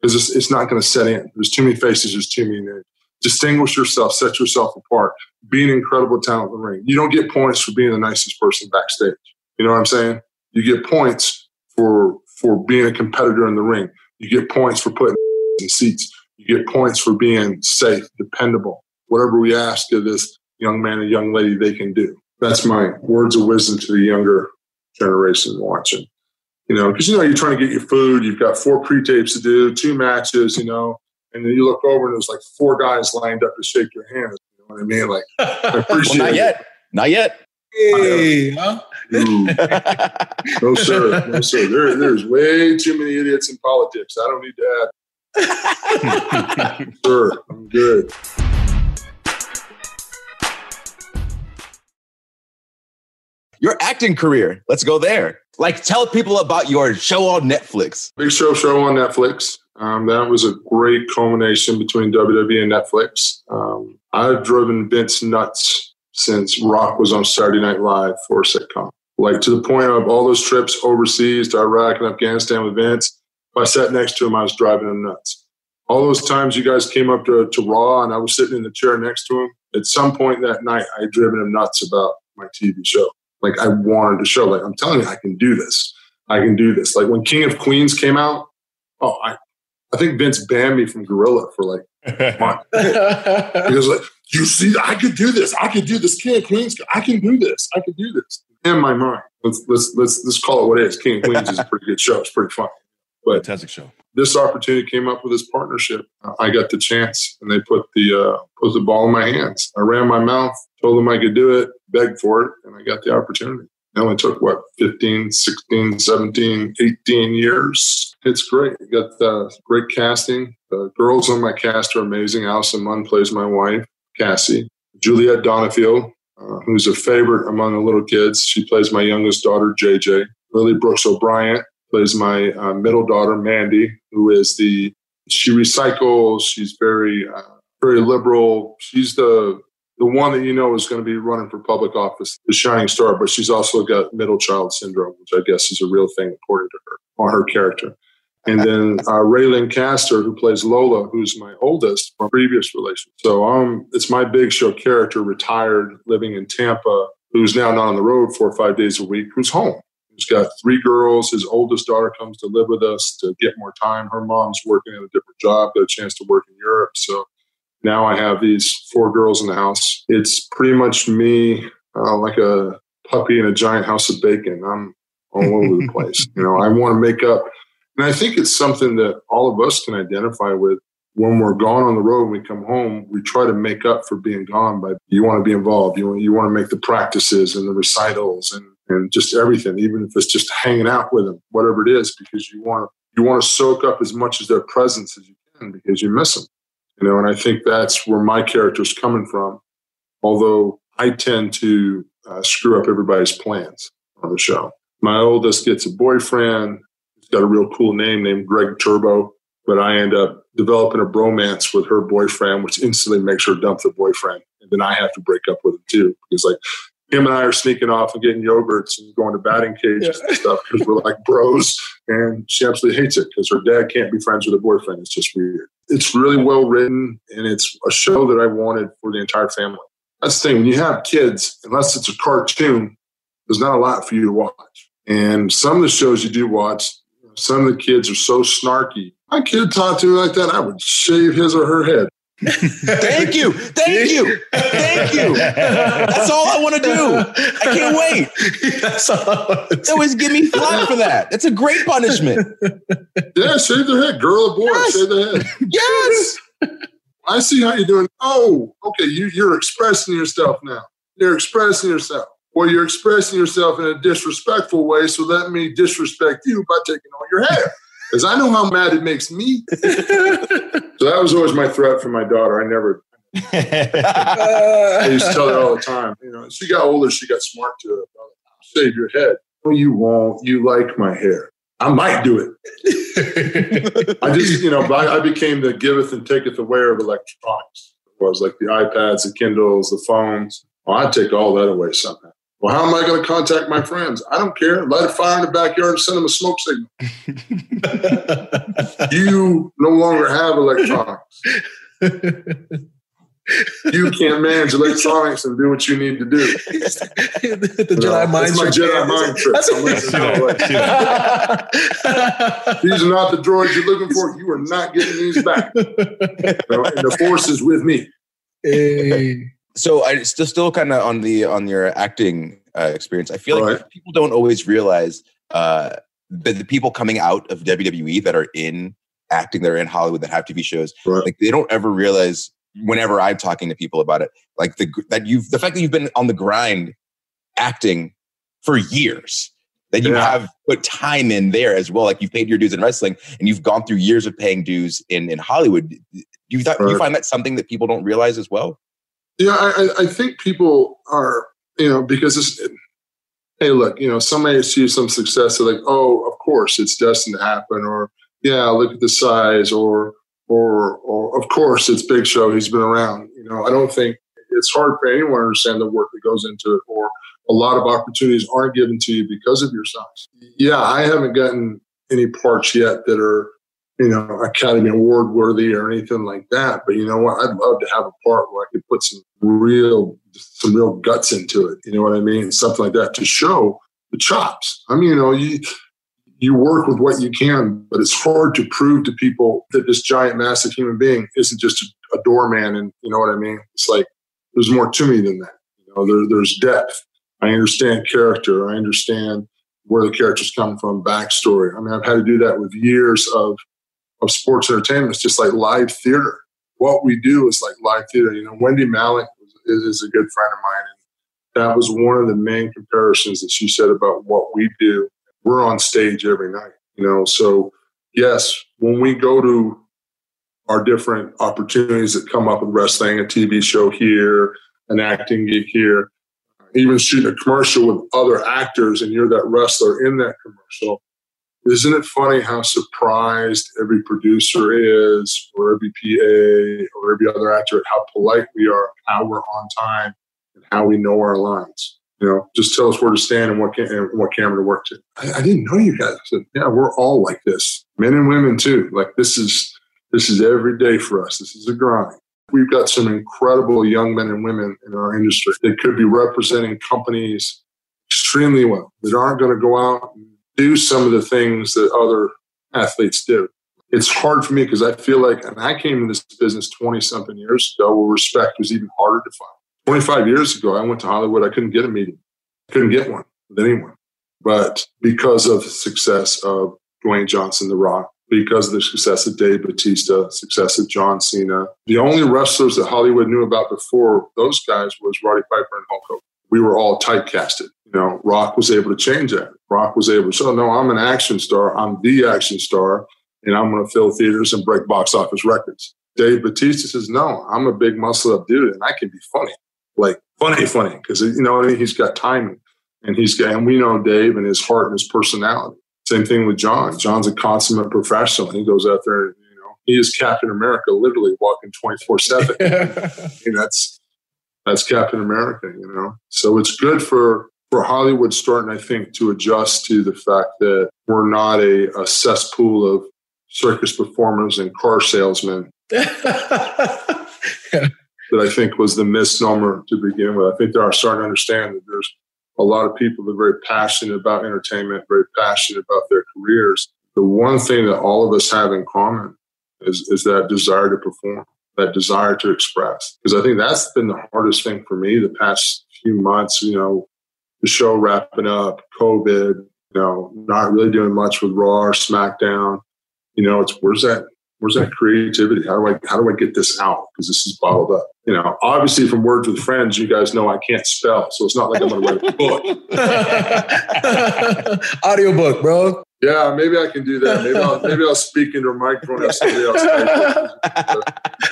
Because it's, it's not going to set in. There's too many faces. There's too many names. Distinguish yourself. Set yourself apart. Be an incredible talent in the ring. You don't get points for being the nicest person backstage. You know what I'm saying? You get points for for being a competitor in the ring. You get points for putting (laughs) in seats. You get points for being safe, dependable. Whatever we ask of this young man and young lady, they can do. That's my words of wisdom to the younger generation watching. You know, because you know you're trying to get your food. You've got four pre-tapes to do, two matches. You know, and then you look over and there's like four guys lined up to shake your hand. You know what I mean? Like, (laughs) I appreciate
well, not
it.
yet. Not yet.
Hey, huh?
No, sir. No, sir. There, there's way too many idiots in politics. I don't need that. add. (laughs) sure, I'm good.
Your acting career. Let's go there. Like, tell people about your show on Netflix.
Big Show show on Netflix. Um, that was a great culmination between WWE and Netflix. Um, I've driven Vince nuts since Rock was on Saturday Night Live for a sitcom. Like to the point of all those trips overseas to Iraq and Afghanistan with Vince. If I sat next to him, I was driving him nuts. All those times you guys came up to, to Raw and I was sitting in the chair next to him, at some point that night, I had driven him nuts about my TV show. Like I wanted to show, like, I'm telling you, I can do this. I can do this. Like when King of Queens came out, oh, I, I think Vince banned me from Gorilla for like a month. He was like, you see, I could do this. I could do this. King of Queens, I can do this. I can do this. In my mind, let's let's let's let's call it what it is. King of Queens is a pretty good show. It's pretty fun. But
Fantastic show.
This opportunity came up with this partnership. I got the chance, and they put the uh, put the ball in my hands. I ran my mouth, told them I could do it, begged for it, and I got the opportunity. It only took what 15, 16, 17, 18 years. It's great. I got uh, great casting. The girls on my cast are amazing. Allison Munn plays my wife, Cassie. Juliet Donenfeld, uh, who's a favorite among the little kids. She plays my youngest daughter, JJ. Lily Brooks O'Briant plays my uh, middle daughter, Mandy, who is the she recycles. She's very uh, very liberal. She's the the one that you know is going to be running for public office, the shining star. But she's also got middle child syndrome, which I guess is a real thing according to her on her character. And then uh, Reylynn Caster, who plays Lola, who's my oldest from previous relation. So um, it's my big show character, retired, living in Tampa, who's now not on the road four or five days a week, who's home. He's got three girls. His oldest daughter comes to live with us to get more time. Her mom's working at a different job, got a chance to work in Europe. So now I have these four girls in the house. It's pretty much me, uh, like a puppy in a giant house of bacon. I'm all over the (laughs) place. You know, I want to make up. And I think it's something that all of us can identify with. When we're gone on the road and we come home, we try to make up for being gone by you want to be involved. You want, you want to make the practices and the recitals and, and just everything, even if it's just hanging out with them, whatever it is, because you want you want to soak up as much of their presence as you can because you miss them. You know, and I think that's where my character's coming from. Although I tend to uh, screw up everybody's plans on the show. My oldest gets a boyfriend. He's got a real cool name named Greg Turbo, but I end up developing a bromance with her boyfriend, which instantly makes her dump the boyfriend. And then I have to break up with him too, because like him and I are sneaking off and getting yogurts and going to batting cages and stuff because we're like bros. And she absolutely hates it because her dad can't be friends with her boyfriend. It's just weird. It's really well written and it's a show that I wanted for the entire family. That's the thing. When you have kids, unless it's a cartoon, there's not a lot for you to watch. And some of the shows you do watch, some of the kids are so snarky. My kid talked to me like that, I would shave his or her head.
Thank you. Thank you. Thank you. That's all I want to do. I can't wait.
That's all I wanna
They always give me flack for that. That's a great punishment.
Yeah, shave their head. Girl or boy,
Yes.
shave their head.
Yes.
I see how you're doing. Oh, okay. You, you're expressing yourself now. You're expressing yourself. Well, you're expressing yourself in a disrespectful way, so let me disrespect you by taking all your hair. Because I know how mad it makes me. (laughs) so that was always my threat for my daughter. I never, I used to tell her all the time. You know, she got older, she got smart to it. Shave your head. No, you won't. You like my hair. I might do it. (laughs) I just, you know, I, I became the giveth and taketh away of electronics. It was like the iPads, the Kindles, the phones. Well, I'd take all that away somehow. Well, how am I going to contact my friends? I don't care. Light a fire in the backyard and send them a smoke signal. (laughs) you no longer have electronics. You can't manage electronics and do what you need to do.
the Jedi mind
That's my
trick.
Jedi mind trick. I'm letting you know, like, These are not the droids you're looking for. You are not getting these back. You know, and the force is with me.
Hey.
So I still still kind of on the on your acting uh, experience. I feel like people don't always realize uh, that the people coming out of WWE that are in acting, that are in Hollywood, that have TV shows,
Right.
like they don't ever realize. Whenever I'm talking to people about it, like the that you've the fact that you've been on the grind acting for years, that you
Yeah.
have put time in there as well. Like you've paid your dues in wrestling, and you've gone through years of paying dues in in Hollywood. Do you thought, do you find that something that people don't realize as well?
Yeah, I, I- think people are, you know, because it's, hey, look, you know, somebody sees some success, they're like, oh, of course, it's destined to happen, or yeah, look at the size, or or or of course, it's Big Show, he's been around. You know, I don't think it's hard for anyone to understand the work that goes into it, or a lot of opportunities aren't given to you because of your size. Yeah, I haven't gotten any parts yet that are you know, Academy Award worthy or anything like that. But you know what? I'd love to have a part where I could put some real, some real guts into it. You know what I mean? Something like that to show the chops. I mean, you know, you you work with what you can, but it's hard to prove to people that this giant, massive human being isn't just a, a doorman. And you know what I mean? It's like there's more to me than that. You know, there, there's depth. I understand character. I understand where the characters come from, backstory. I mean, I've had to do that with years of of sports entertainment. It's just like live theater. What we do is like live theater. You know, Wendy Malick is, is a good friend of mine, and that was one of the main comparisons that she said about what we do. We're on stage every night, you know. So yes, when we go to our different opportunities that come up with wrestling, a TV show here, an acting gig here, even shooting a commercial with other actors, and you're that wrestler in that commercial isn't it funny how surprised every producer is, or every PA, or every other actor at how polite we are, how we're on time, and how we know our lines? You know, just tell us where to stand and what ca- and what camera to work to. I, I didn't know you guys. Said, yeah, we're all like this, men and women too. Like this is this is every day for us. This is a grind. We've got some incredible young men and women in our industry that could be representing companies extremely well that aren't going to go out and do some of the things that other athletes do. It's hard for me because I feel like, and I came in this business 20 something years ago where respect was even harder to find. 25 years ago, I went to Hollywood. I couldn't get a meeting, couldn't get one with anyone. But because of the success of Dwayne Johnson, The Rock, because of the success of Dave Batista, success of John Cena, the only wrestlers that Hollywood knew about before those guys was Roddy Piper and Hulk Hogan. We were all typecasted. You know, Rock was able to change that. Rock was able to say, no, I'm an action star. I'm the action star, and I'm going to fill theaters and break box office records. Dave Batista says, no, I'm a big muscle up dude, and I can be funny, like funny, funny, because you know what I mean. He's got timing, and he's got, and we know Dave and his heart and his personality. Same thing with John. John's a consummate professional. He goes out there, and, you know, he is Captain America, literally walking twenty four seven. (laughs) That's that's Captain America, you know. So it's good for for Hollywood starting, I think, to adjust to the fact that we're not a, a cesspool of circus performers and car salesmen (laughs) that I think was the misnomer to begin with. I think they are starting to understand that there's a lot of people that are very passionate about entertainment, very passionate about their careers. The one thing that all of us have in common is, is that desire to perform, that desire to express. Because I think that's been the hardest thing for me the past few months, you know, the show wrapping up, COVID, you know, not really doing much with Raw or SmackDown. You know, it's where's that where's that creativity? How do I how do I get this out? Because this is bottled up. You know, obviously from Words with Friends, you guys know I can't spell, so it's not like I'm going to write a (laughs) book. (laughs)
Audiobook, bro.
Yeah, maybe I can do that. Maybe I'll maybe I'll speak into a microphone and have somebody else. (laughs) type it.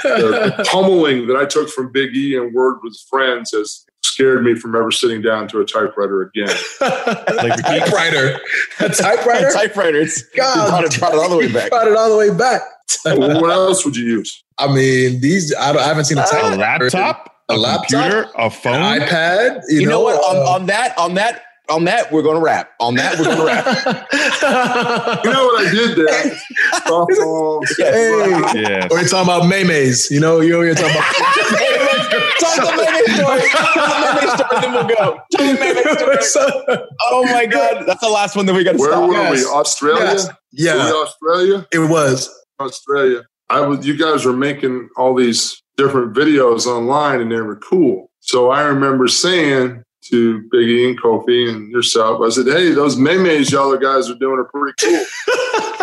The, the pummeling that I took from Big E and Word with Friends has scared me from ever sitting down to a typewriter again. (laughs)
Like,
typewriter. A typewriter? (laughs)
Typewriter. It's
God.
brought it, brought it all the way back.
Brought it all the way back.
What else would you use?
I mean, these, I, don't, I haven't seen a
a laptop,
A
a,
laptop?
computer, a phone.
An iPad. You,
You know what? On,
uh,
on that, on that, on that, we're going to wrap. On that, we're going to wrap. (laughs)
You know what I did there? (laughs) Oh,
Yes.
yeah.
Or you're talking about maymays. You know, you're, you're talking about. (laughs)
Tell the Mayday story. Tell the Mayday story, then we'll go. Tell the Mayday story. Oh my God, that's the last one that we got to
Where
stop.
were
Yes.
we? Australia?
Yes.
Were
yeah,
we Australia?
it was.
Australia. I was. You guys were making all these different videos online, and they were cool. So I remember saying to Biggie and Kofi and yourself, I said, "Hey, those maymays y'all guys are doing are pretty cool."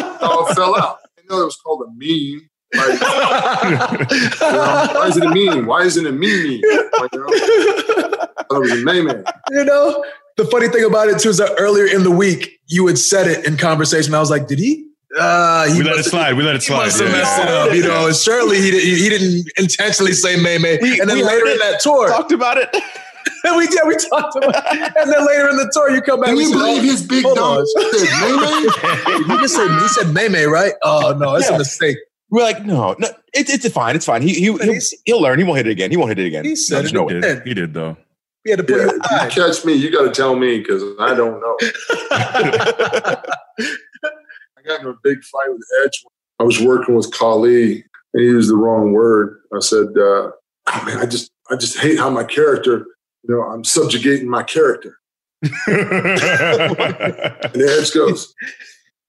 it all fell out. I know it was called a meme. Like, you know, why is it a meme? Why isn't it a meme? Like, you know, I it was a maymay.
you know, the funny thing about it too is that earlier in the week you had said it in conversation. I was like, did he? Uh, he
We let it
must have-
slide. We let it
He
slide.
must have
yeah.
messed it up, you know. And surely he, did, he didn't intentionally say May May.
We-
and then later in that tour,
Talked about it. (laughs)
we yeah, we talked about. it. And then later in the tour, you come back.
Can
we
you
said,
believe
oh,
his big
hold
dumb
on.
said maymay?
He just said he said May May, right? Oh no, that's
Yeah.
a mistake.
We're like, no, no, it's it's fine. It's fine. He, he he'll, he'll learn. He won't hit it again. He won't hit it again.
He said
There's
it.
no
He
way.
did. He did though.
We had to put
Yeah,
you
if you catch me, you got to tell me because I don't know. (laughs) I got in a big fight with Edge. I was working with Khali, and he used the wrong word. I said, uh, "Oh man, I just, I just hate how my character, you know, I'm subjugating my character." (laughs) And Edge goes,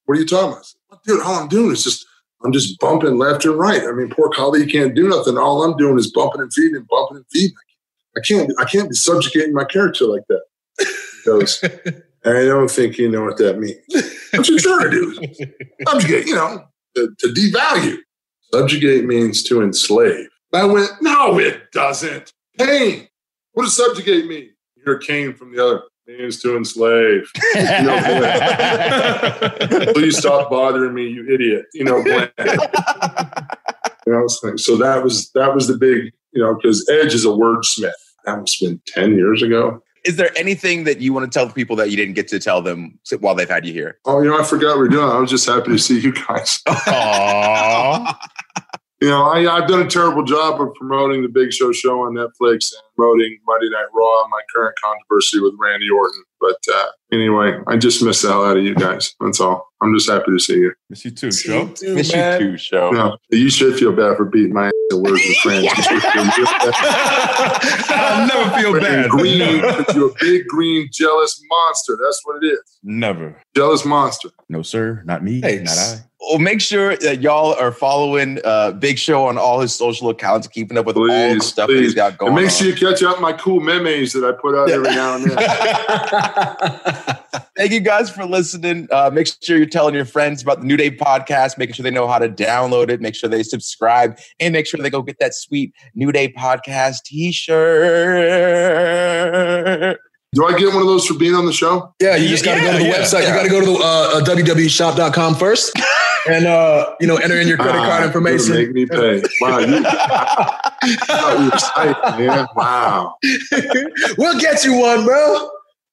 "What are you talking about?" Said, Dude, all I'm doing is just, I'm just bumping left and right. I mean, poor Khali you can't do nothing. All I'm doing is bumping and feeding, and bumping and feeding. I can't, I can't be subjugating my character like that." He goes, (laughs) I don't think you know what that means. What you trying to do? Subjugate, you know, to, to devalue. Subjugate means to enslave. I went, no, it doesn't. Kane. What does subjugate mean? You hear Kane from the other. Means to enslave. (laughs) (laughs) Please stop bothering me, you idiot. You know, Glenn. (laughs) You know, so so that was that was the big, you know, because Edge is a wordsmith. That must have been 10 years ago.
Is there anything that you want to tell the people that you didn't get to tell them while they've had you here?
Oh, you know, I forgot we are doing. I was just happy to see you guys.
Aww.
You know, I, I've done a terrible job of promoting the Big Show show on Netflix and promoting Monday Night Raw and my current controversy with Randy Orton. But uh, anyway, I just miss the hell out of you guys. That's all. I'm just happy to see you.
Miss you too, show.
Dude,
Miss
man.
you too, show.
No, you should feel bad for beating my ass at words with friends. (laughs) You feel bad.
I'll never feel bad.
Green,
Never.
you're a big green jealous monster. That's what it is.
Never.
Jealous monster.
No, sir. Not me.
Thanks.
Not I.
Well, make sure that y'all are following uh, Big Show on all his social accounts, keeping up with all the
Please,
stuff that he's
please.
got going
And make
on.
sure you catch up my cool memes that I put out every now and then. (laughs)
Thank you guys for listening. Uh, make sure you're telling your friends about the New Day podcast, making sure they know how to download it, make sure they subscribe, and make sure they go get that sweet New Day podcast t shirt.
Do I get one of those for being on the show?
Yeah, you just got to go to the
Yeah, yeah,
website.
yeah.
You got to go to the uh, uh, www.shop.com first and, uh, you know, enter in your credit
Ah,
card information.
Make me pay. Wow, you, (laughs) you're excited, man. Wow.
we'll get you one, bro.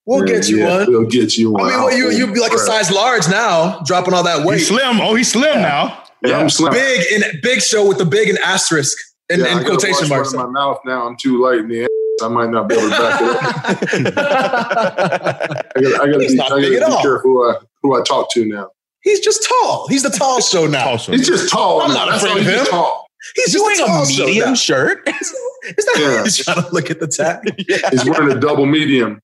We'll
Yeah,
get you
yeah,
one.
We'll get you one.
I mean, well, you, you'd be like a size large now, dropping all that weight.
He's slim. Oh, he's slim now.
Yeah, I'm slim.
Big in big show with the big and asterisk and,
Yeah,
and
gotta
quotation marks.
in my mouth now. I'm too light in the ass. I might not be able to back it up. (laughs) I gotta, I gotta
He's
be,
not
I gotta
at
be
all.
careful who I, who I talk to now.
He's just tall. He's the tall show now.
Also,
He's just tall.
I'm
now.
not afraid of him.
tall.
He's
Doing
just a tall
a
show
medium shirt. (laughs)
Is that
Yeah.
he's trying to look at the tag? (laughs)
He's wearing a double medium.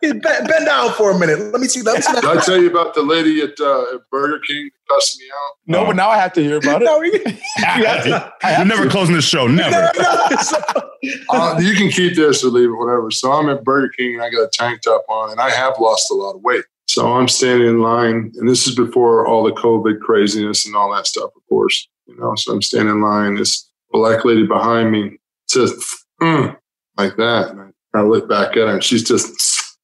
Bend, bend down for a minute. Let me see that. Let me see
Did. I tell you about the lady at, uh, at Burger King that cussed me out?
no, but now I have to hear about it.
No, we- (laughs)
You're never closing this show. Never. (laughs) (laughs)
Uh, you can keep this or leave it, whatever. So I'm at Burger King and I got a tank top on, and I have lost a lot of weight. So I'm standing in line, and this is before all the COVID craziness and all that stuff, of course. You know, so I'm standing in line. This black lady behind me says, mm, like that. And I look back at her, and she's just,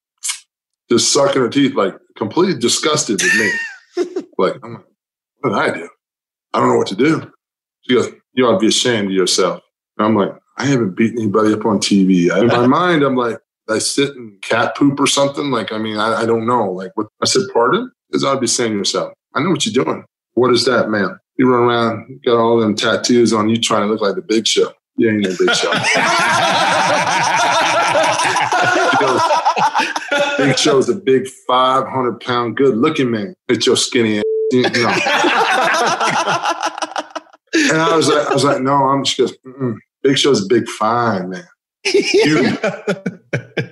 just sucking her teeth, like completely disgusted with me. (laughs) like, I'm like, what did I do? I don't know what to do. She goes, you ought to be ashamed of yourself. And I'm like, I haven't beaten anybody up on TV. In my (laughs) mind, I'm like, I sit in cat poop or something. Like, I mean, I, I don't know. Like, what I said, pardon? Because I'd be saying to yourself, I know what you're doing. What is that, man? You run around, you got all them tattoos on you, trying to look like the Big Show. You ain't no Big Show. (laughs) (laughs) Big Show's a big 500 pound, good looking man. It's your skinny ass. You know. And I was like, I was like, no, I'm just goes, Big Show's a big fine man. You,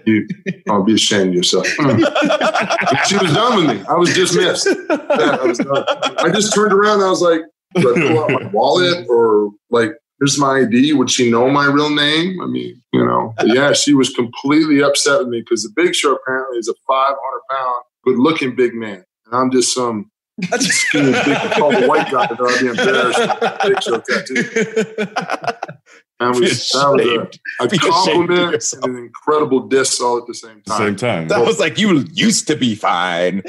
(laughs) you, I'll be ashamed of yourself. Mm. she was done with me. I was dismissed. Yeah, I, was. I just turned around and I was like, do I pull out my wallet or like, here's my ID. Would she know my real name? I mean, you know, yeah, she was completely upset with me because the Big Show apparently is a 500 pound, good looking big man. And I'm just some (laughs) skinny, big, tall white guy that I'd be embarrassed with a Big Show tattoo. And
Be
was, that was a, a
Be ashamed
compliment and an incredible diss all at the same time.
Same time.
That was like you used to be fine, (laughs)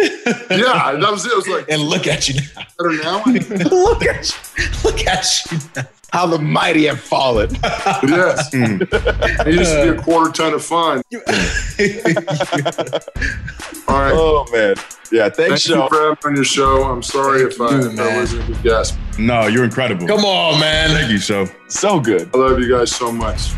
Yeah, that was it. It was like
and look at you now.
better now. (laughs)
look at you. Look at you now.
How the mighty have fallen. (laughs)
yes,
Mm.
it used to be a quarter ton of fun. (laughs) All right.
Oh man, yeah. Thanks,
Thank you for having me on your show. I'm sorry if I,
you,
if I wasn't a good guest.
No, you're incredible.
Come on, man.
Thank you, show.
So good.
I love you guys so much.